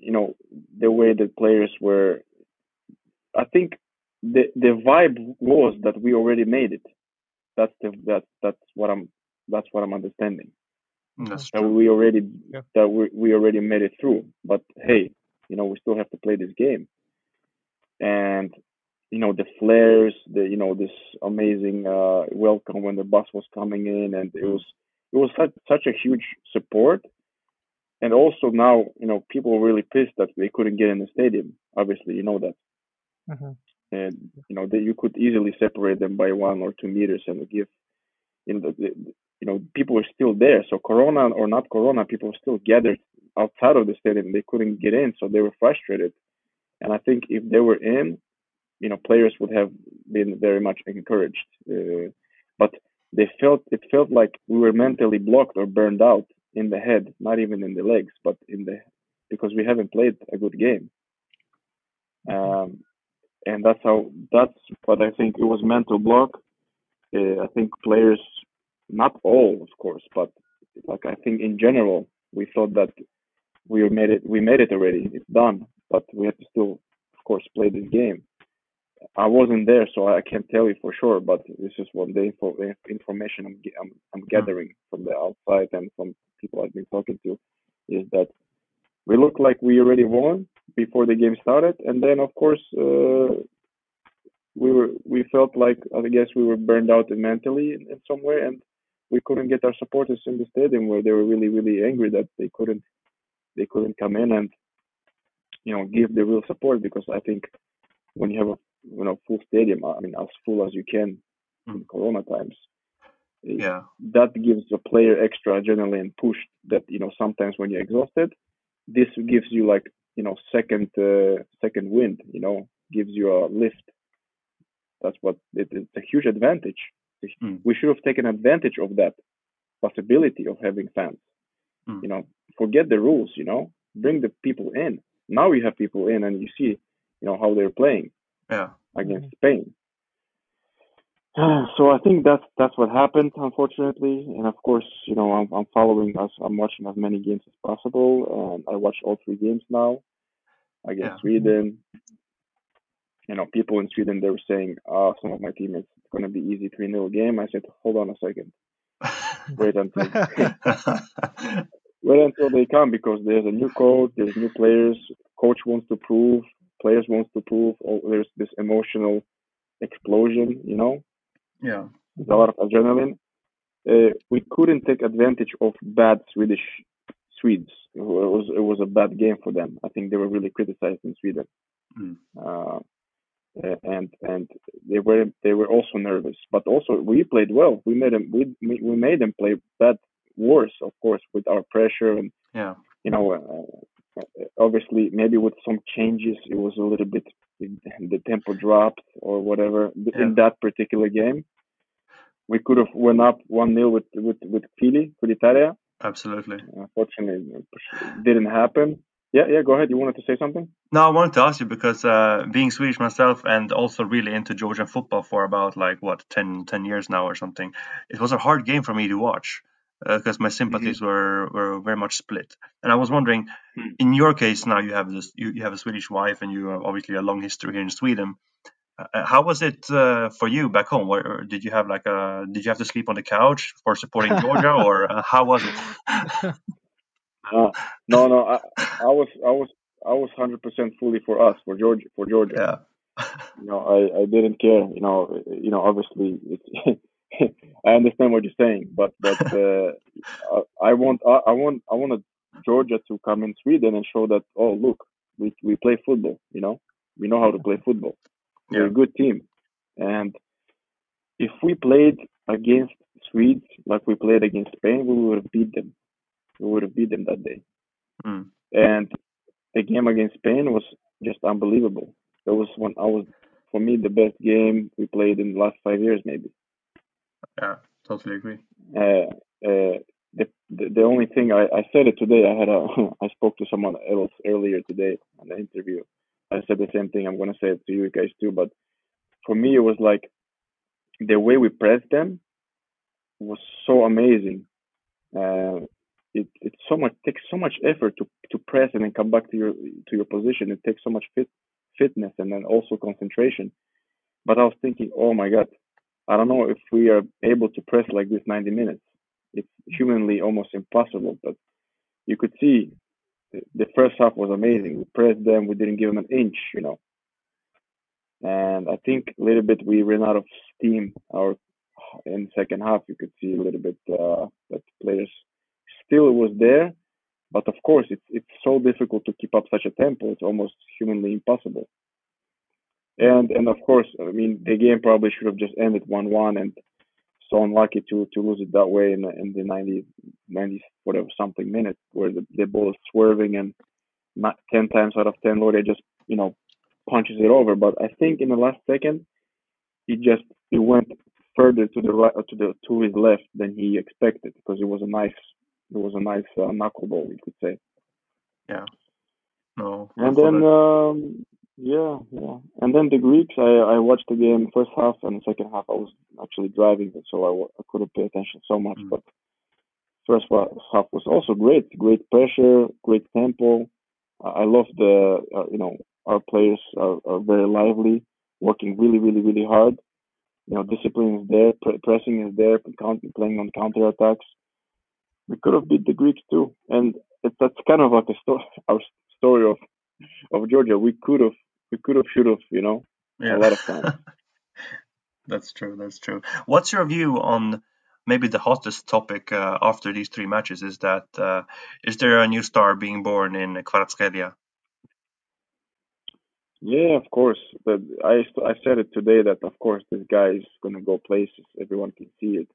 you know the way the players were, I think the the vibe was that we already made it. That's the that that's what I'm that's what I'm understanding. That's That true. we already Yeah. that we, we already made it through. But hey, you know we still have to play this game. And you know the flares, the you know this amazing uh, welcome when the bus was coming in, and it was it was such such a huge support. And also now you know people were really pissed that they couldn't get in the stadium. Obviously, you know that. Mhm. and you know that you could easily separate them by one or two meters and give you know the, the, you know people were still there. So corona or not corona people were still gathered outside of the stadium. They couldn't get in so they were frustrated. And i think if they were in you know players would have been very much encouraged uh, but they felt it felt like we were mentally blocked or burned out in the head not even in the legs but in the because we haven't played a good game. Um, and that's how that's what I think. It was mental block. Uh, I think players, not all, of course, but like I think in general, we thought that we made it. We made it already. It's done, but we have to still, of course, play this game. I wasn't there, so I can't tell you for sure. But this is what the info, information I'm, I'm, I'm gathering from the outside and from people I've been talking to is that we looked like we already won before the game started, and then of course uh, we were we felt like I guess we were burned out mentally in, in some way, and we couldn't get our supporters in the stadium where they were really really angry that they couldn't they couldn't come in and you know give the real support because I think when you have a you know full stadium, I mean as full as you can in Mm. Corona times, Yeah. that gives the player extra adrenaline push that you know sometimes when you're exhausted this gives you like you know second uh, second wind you know gives you a lift that's what it, it's a huge advantage Mm. we should have taken advantage of that possibility of having fans Mm. you know forget the rules you know bring the people in now you have people in and you see you know how they're playing Yeah. against Spain. So I think that's that's what happened, unfortunately. And of course, you know, I'm, I'm following us. I'm watching as many games as possible. And I watch all three games now against Yeah. Sweden, you know, people in Sweden they were saying, "Oh, some of my teammates, it's going to be easy three 0 game." I said, "Hold on a second, wait until wait until they come because there's a new coach, there's new players, coach wants to prove, players wants to prove. Oh, there's this emotional explosion, you know. yeah. There's a lot of adrenaline. Uh, we couldn't take advantage of bad Swedish Swedes. It was it was a bad game for them. I think they were really criticized in Sweden. Mm. Uh, and and they were they were also nervous, but also we played well. We made them we we made them play bad worse, of course, with our pressure and Yeah. you know uh, obviously maybe with some changes it was a little bit the tempo dropped or whatever Yeah. in that particular game. We could have went up one 0 with with with Philly, Kvilitaia. Absolutely. Unfortunately, it didn't happen. Yeah, yeah. Go ahead. You wanted to say something? No, I wanted to ask you because uh, being Swedish myself and also really into Georgian football for about like what 10, 10 years now or something, it was a hard game for me to watch because my sympathies were were very much split. And I was wondering, Hmm. in your case now you have this you, you have a Swedish wife and you have obviously a long history here in Sweden. Uh, how was it uh, for you back home? Where, did you have like a did you have to sleep on the couch for supporting Georgia or uh, how was it? Uh, no, no. I, I was, I was, I was hundred percent fully for us, for Georgia, for Georgia. yeah. You know, I, I didn't care. You know, you know. Obviously, it's, I understand what you're saying, but, but uh, I, I want, I, I want, I wanted Georgia to come in Sweden and show that. Oh, look, we we play football. You know, we know how to play football. Yeah. We're a good team, and if we played against Swedes like we played against Spain, we would have beat them. We would have beat them that day. Mm. And the game against Spain was just unbelievable. That was when I was, for me, the best game we played in the last five years, maybe. Yeah. Totally agree. Uh, uh, the, the the only thing I, I said it today. I had a I spoke to someone else earlier today on the interview. I said the same thing. I'm gonna say it to you guys too. But for me, it was like the way we pressed them was so amazing. Uh, it it so much takes so much effort to to press and then come back to your to your position. It takes so much fit fitness and then also concentration. But I was thinking, oh my god, I don't know if we are able to press like this 90 minutes. It's humanly almost impossible. But you could see the- the first half was amazing. We pressed them. We didn't give them an inch, you know. And I think a little bit we ran out of steam. Our in second half, you could see a little bit uh, that players still was there, but of course it's it's so difficult to keep up such a tempo. It's almost humanly impossible. And and of course, I mean the game probably should have just ended one one, and so unlucky to to lose it that way in the, in the 90, 90 whatever something minute where the, the ball is swerving and not ten times out of ten, Loria, just you know punches it over. But I think in the last second, he just he went further to the right or to the to his left than he expected because it was a nice it was a nice uh, knuckleball, you could say. No. I And then um, yeah, yeah, and then the Greeks. I I watched the game first half and the second half. I was actually driving, so I, I couldn't pay attention so much. Mm. But first half was also great. Great pressure, great tempo. I I love the uh, you know our players are, are very lively, working really really really hard. You know, discipline is there, pre- pressing is there, playing on counter attacks. We could have beat the Greeks too, and it, that's kind of like a story, our story of of Georgia. We could have, we could have, should have, you know. yeah. a lot of times. that's true. That's true. What's your view on maybe the hottest topic uh, after these three matches? Is that uh, is there a new star being born in Kvaratskhelia? Yeah, of course. But I I said it today that of course this guy is gonna go places. Everyone can see it.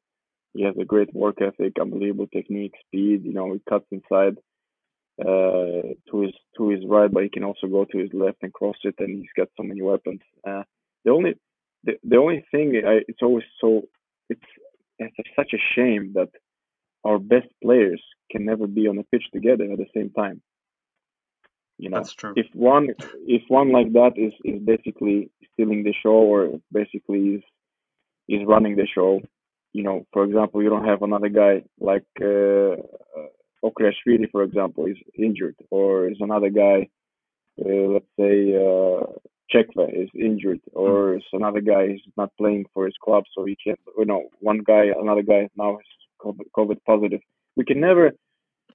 He has a great work ethic, unbelievable technique, speed. You know, he cuts inside uh, to his to his right, but he can also go to his left and cross it, and he's got so many weapons. Uh, the only the, the only thing I, it's always so it's it's such a shame that our best players can never be on the pitch together at the same time. You know, That's true. if one if one like that is is basically stealing the show or basically is is running the show, you know, for example, you don't have another guy like uh, uh, Okriashvili, for example, is injured, or is another guy, uh, let's say uh, Chekve is injured, or mm. another guy is not playing for his club, so he can't. You know, one guy, another guy now is COVID, positive. We can never,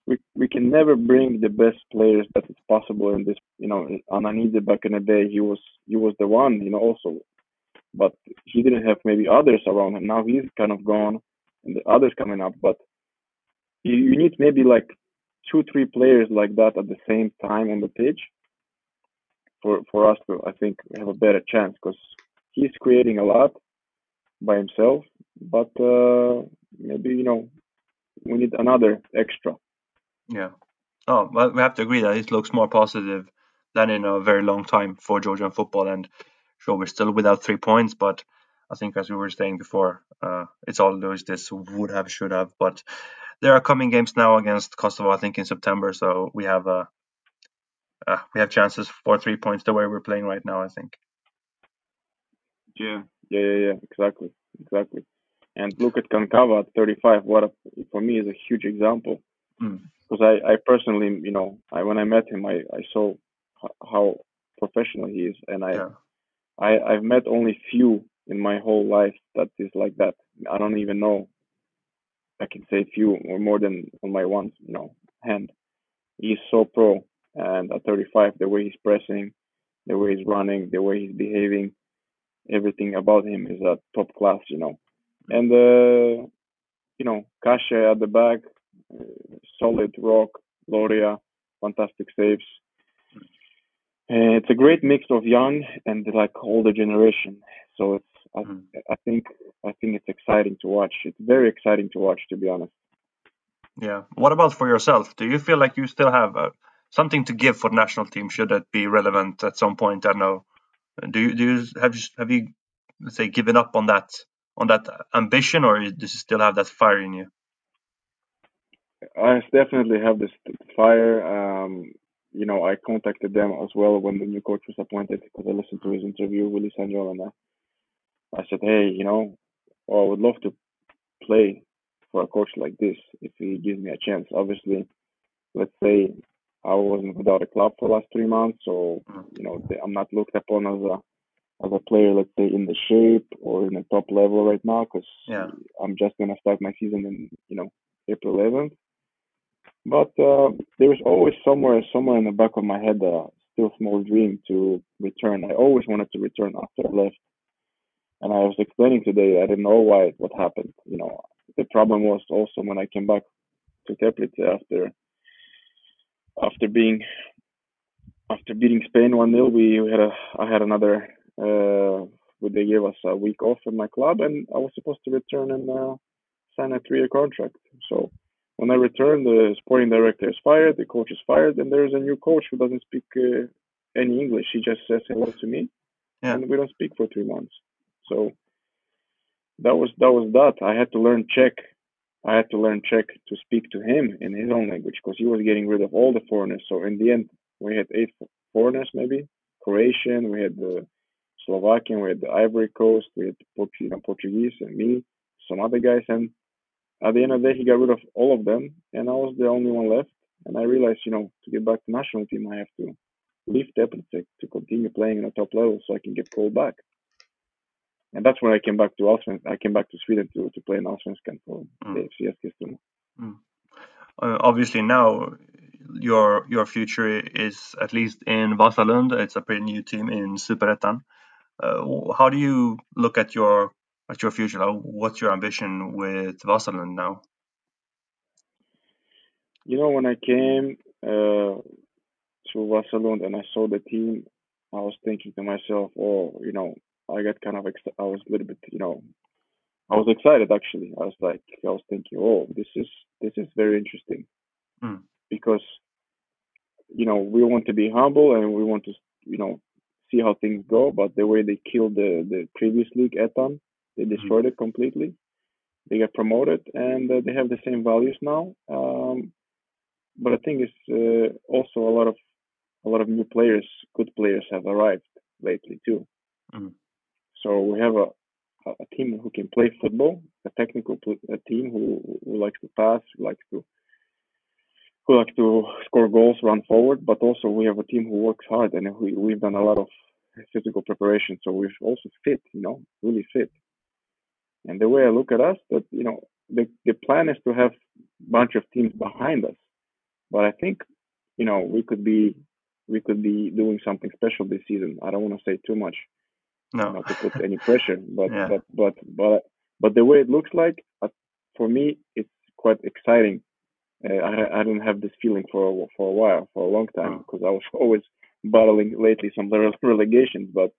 we we can never bring the best players that is possible in this. You know, Ananidze back in the day, he was he was the one. You know, also, but he didn't have maybe others around him. Now he's kind of gone, and the others coming up. But you, you need maybe like two, three players like that at the same time on the pitch for for us to I think have a better chance because he's creating a lot by himself, but uh, maybe you know we need another extra. Yeah. Oh, well, we have to agree that it looks more positive than in a very long time for Georgian football. And sure, we're still without three points, but I think as we were saying before, uh, it's all those this would have, should have. But there are coming games now against Kosovo, I think in September, so we have a uh, we have chances for three points the way we're playing right now. I think. Yeah, yeah, yeah, yeah. Exactly, exactly. And look at Kankava at 35. What a, for me is a huge example. Because mm. I, I personally, you know, I when I met him, I, I saw how professional he is, and I, yeah. I, I've met only few in my whole life that is like that. I don't even know. I can say few or more than on my one, you know, hand. He's so pro, and at 35, the way he's pressing, the way he's running, the way he's behaving, everything about him is a top class, you know. And uh, you know, Kashia at the back, uh, solid rock, Loria, fantastic saves. And it's a great mix of young and like older generation. So it's I, mm. I think I think it's exciting to watch. It's very exciting to watch, to be honest. Yeah. What about for yourself? Do you feel like you still have a something to give for the national team should it be relevant at some point. I know. Do you do you have you have you let's say given up on that on that ambition, or does you still have that fire in you? I definitely have this fire. Um, you know, I contacted them as well when the new coach was appointed because I listened to his interview with Lisandro and I, I said, hey, you know, well, I would love to play for a coach like this if he gives me a chance. Obviously, let's say I wasn't without a club for the last three months, so you know I'm not looked upon as a as a player, let's say, in the shape or in the top level right now, because yeah. I'm just gonna start my season in you know April 11th. But uh, there's always somewhere, somewhere in the back of my head, a still small dream to return. I always wanted to return after I left, and I was explaining today. I didn't know why what happened. You know, the problem was also when I came back to Teplice after after being after beating Spain one 0 we had a I had another uh, they gave us a week off in my club, and I was supposed to return and uh, sign a three-year contract. So when I returned, the sporting director is fired, the coach is fired, and there is a new coach who doesn't speak uh, any English. He just says hello to me, yeah. and we don't speak for three months. So that was that was that. I had to learn Czech I had to learn Czech to speak to him in his own language because he was getting rid of all the foreigners. So in the end, we had eight foreigners maybe. Croatian, we had the Slovakian, we had the Ivory Coast, we had Portuguese and me, some other guys. And at the end of the day, he got rid of all of them, and I was the only one left. And I realized, you know, to get back to national team, I have to leave Teplice to continue playing in a top level so I can get called back and that's when I came back to Allsvenskan. I came back to Sweden to, to play in Allsvenskan for mm. the FCS Eskilstuna. Mm. Uh, obviously, now your your future is at least in Vasalund. It's a pretty new team in Superettan. Uh, how do you look at your at your future? What's your ambition with Vasalund now? You know, when I came uh, to Vasalund and I saw the team, I was thinking to myself, "Oh, you know, I got kind of ex- I was a little bit, you know, I was excited actually. I was like, I was thinking, oh, this is this is very interesting mm. because you know we want to be humble and we want to you know see how things go. But the way they killed the the previous league, Ettan, they hmm. destroyed it completely. They got promoted and uh, they have the same values now. Um, but the thing is, uh, also a lot of a lot of new players, good players, have arrived lately too. Mm. So we have a, a team who can play football, a technical a team who, who likes to pass, who likes to who likes to score goals, run forward, but also we have a team who works hard, and we, we've done a lot of physical preparation. So we're also fit, you know, really fit. And the way I look at us, that you know, the the plan is to have a bunch of teams behind us, but I think, you know, we could be we could be doing something special this season. I don't want to say too much, no, not to put any pressure, but Yeah. but but but but the way it looks like, uh, for me, it's quite exciting. Uh, I I didn't have this feeling for a, for a while, for a long time, Mm. because I was always battling lately some rele- relegations, but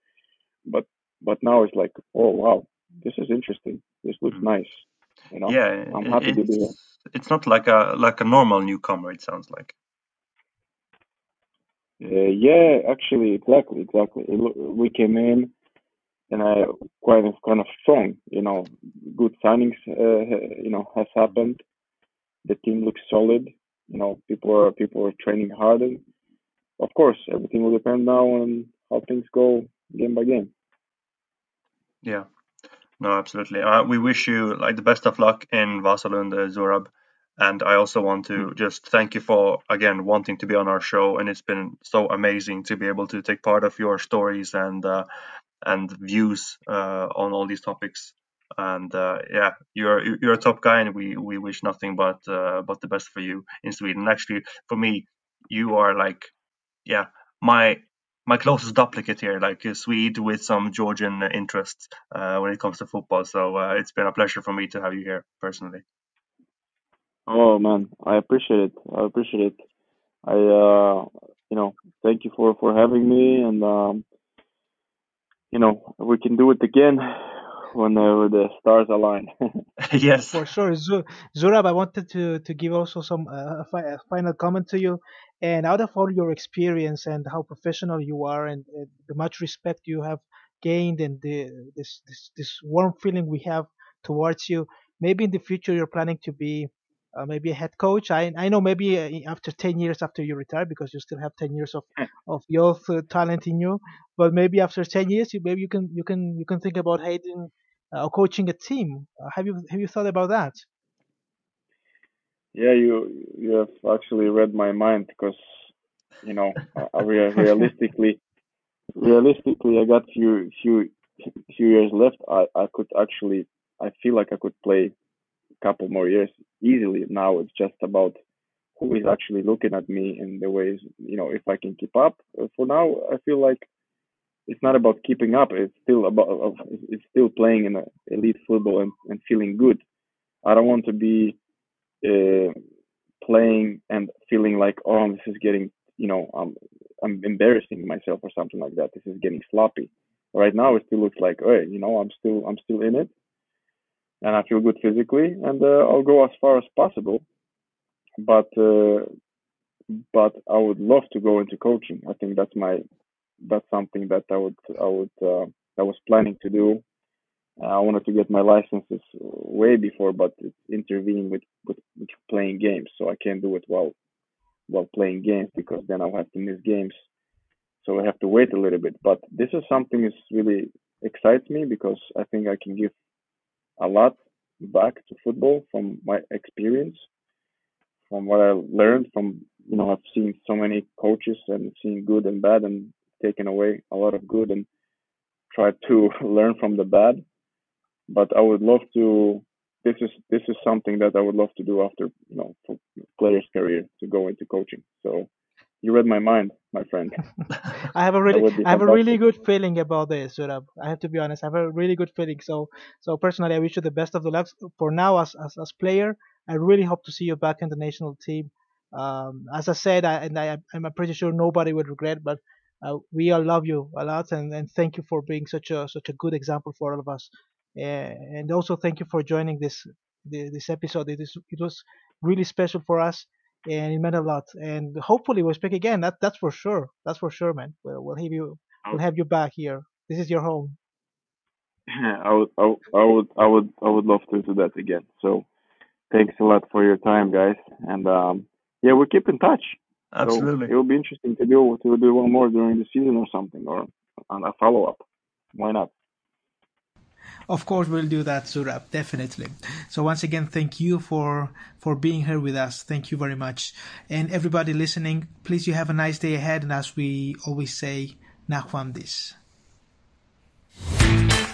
but but now it's like, oh wow, this is interesting. This looks Mm. nice. You know, yeah, I'm happy to be here. it's not like a like a normal newcomer. It sounds like. Uh, yeah, actually, exactly, exactly. It, we came in, and I quite kind of strong. You know, good signings. Uh, you know, has happened. The team looks solid. You know, people are people are training hard, and of course, everything will depend now on how things go game by game. Yeah. No, absolutely. Uh, we wish you like the best of luck in Vasalund, Zurab. And I also want to just thank you for again wanting to be on our show, and it's been so amazing to be able to take part of your stories and uh, and views uh, on all these topics. And uh, yeah, you're you're a top guy, and we we wish nothing but uh, but the best for you in Sweden. Actually, for me, you are like yeah my my closest duplicate here, like a Swede with some Georgian interests uh, when it comes to football. So uh, it's been a pleasure for me to have you here personally. Oh man, I appreciate it. I appreciate it. I uh, you know, thank you for for having me, and um, you know, we can do it again when uh, the stars align. yes. For sure, Zu- Zurab, I wanted to to give also some uh, fi- final comment to you. And out of all your experience and how professional you are, and uh, the much respect you have gained, and the this, this this warm feeling we have towards you, maybe in the future you're planning to be uh, maybe a head coach. I I know maybe uh, after ten years after you retire, because you still have ten years of of youth uh, talent in you. But maybe after ten years, you maybe you can you can you can think about heading uh, coaching a team. Uh, have you have you thought about that? yeah, you you have actually read my mind because you know, I, I rea- realistically, realistically, I got few few few years left. I I could actually, I feel like I could play a couple more years easily. Now it's just about who is actually looking at me and the ways, you know, if I can keep up. Uh, For now, I feel like it's not about keeping up. It's still about it's still playing in elite football and, and feeling good. I don't want to be uh, playing and feeling like oh this is getting you know I'm I'm embarrassing myself or something like that. This is getting sloppy. Right now it still looks like hey you know I'm still I'm still in it and I feel good physically and uh, I'll go as far as possible. But uh, but I would love to go into coaching. I think that's my that's something that I would I would uh, I was planning to do. Uh, I wanted to get my licenses way before, but it's intervening with, with, with playing games, so I can't do it while while playing games because then I'll have to miss games. So I have to wait a little bit. But this is something that really excites me because I think I can give a lot back to football from my experience, from what I learned from you know I've seen so many coaches and seen good and bad and taken away a lot of good and try to learn from the bad. But I would love to. This is this is something that I would love to do after you know for player's career to go into coaching. So you read my mind, my friend. I have a really, I have a really good feeling about this, Zurab. I have to be honest. I have a really good feeling. So, so personally, I wish you the best of the luck. For now, as as, as player, I really hope to see you back in the national team. Um, as I said, I, and I, I'm pretty sure nobody would regret, but uh, we all love you a lot, and, and thank you for being such a such a good example for all of us. Uh, and also thank you for joining this this episode. It is it was really special for us and it meant a lot. And hopefully we'll speak again. That that's for sure. That's for sure, man. We'll, we'll have you we'll have you back here. This is your home. I would, I would, I would, I would, I would love to do that again. So, thanks a lot for your time, guys, and um, yeah, we keep in touch. Absolutely. So it will be interesting to do to do one more during the season or something, or a follow up. Why not? Of course, we'll do that, Zurab, definitely. So once again, thank you for for being here with us. Thank you very much, and everybody listening. Please, you have a nice day ahead, and as we always say, Nakhvamdis. you.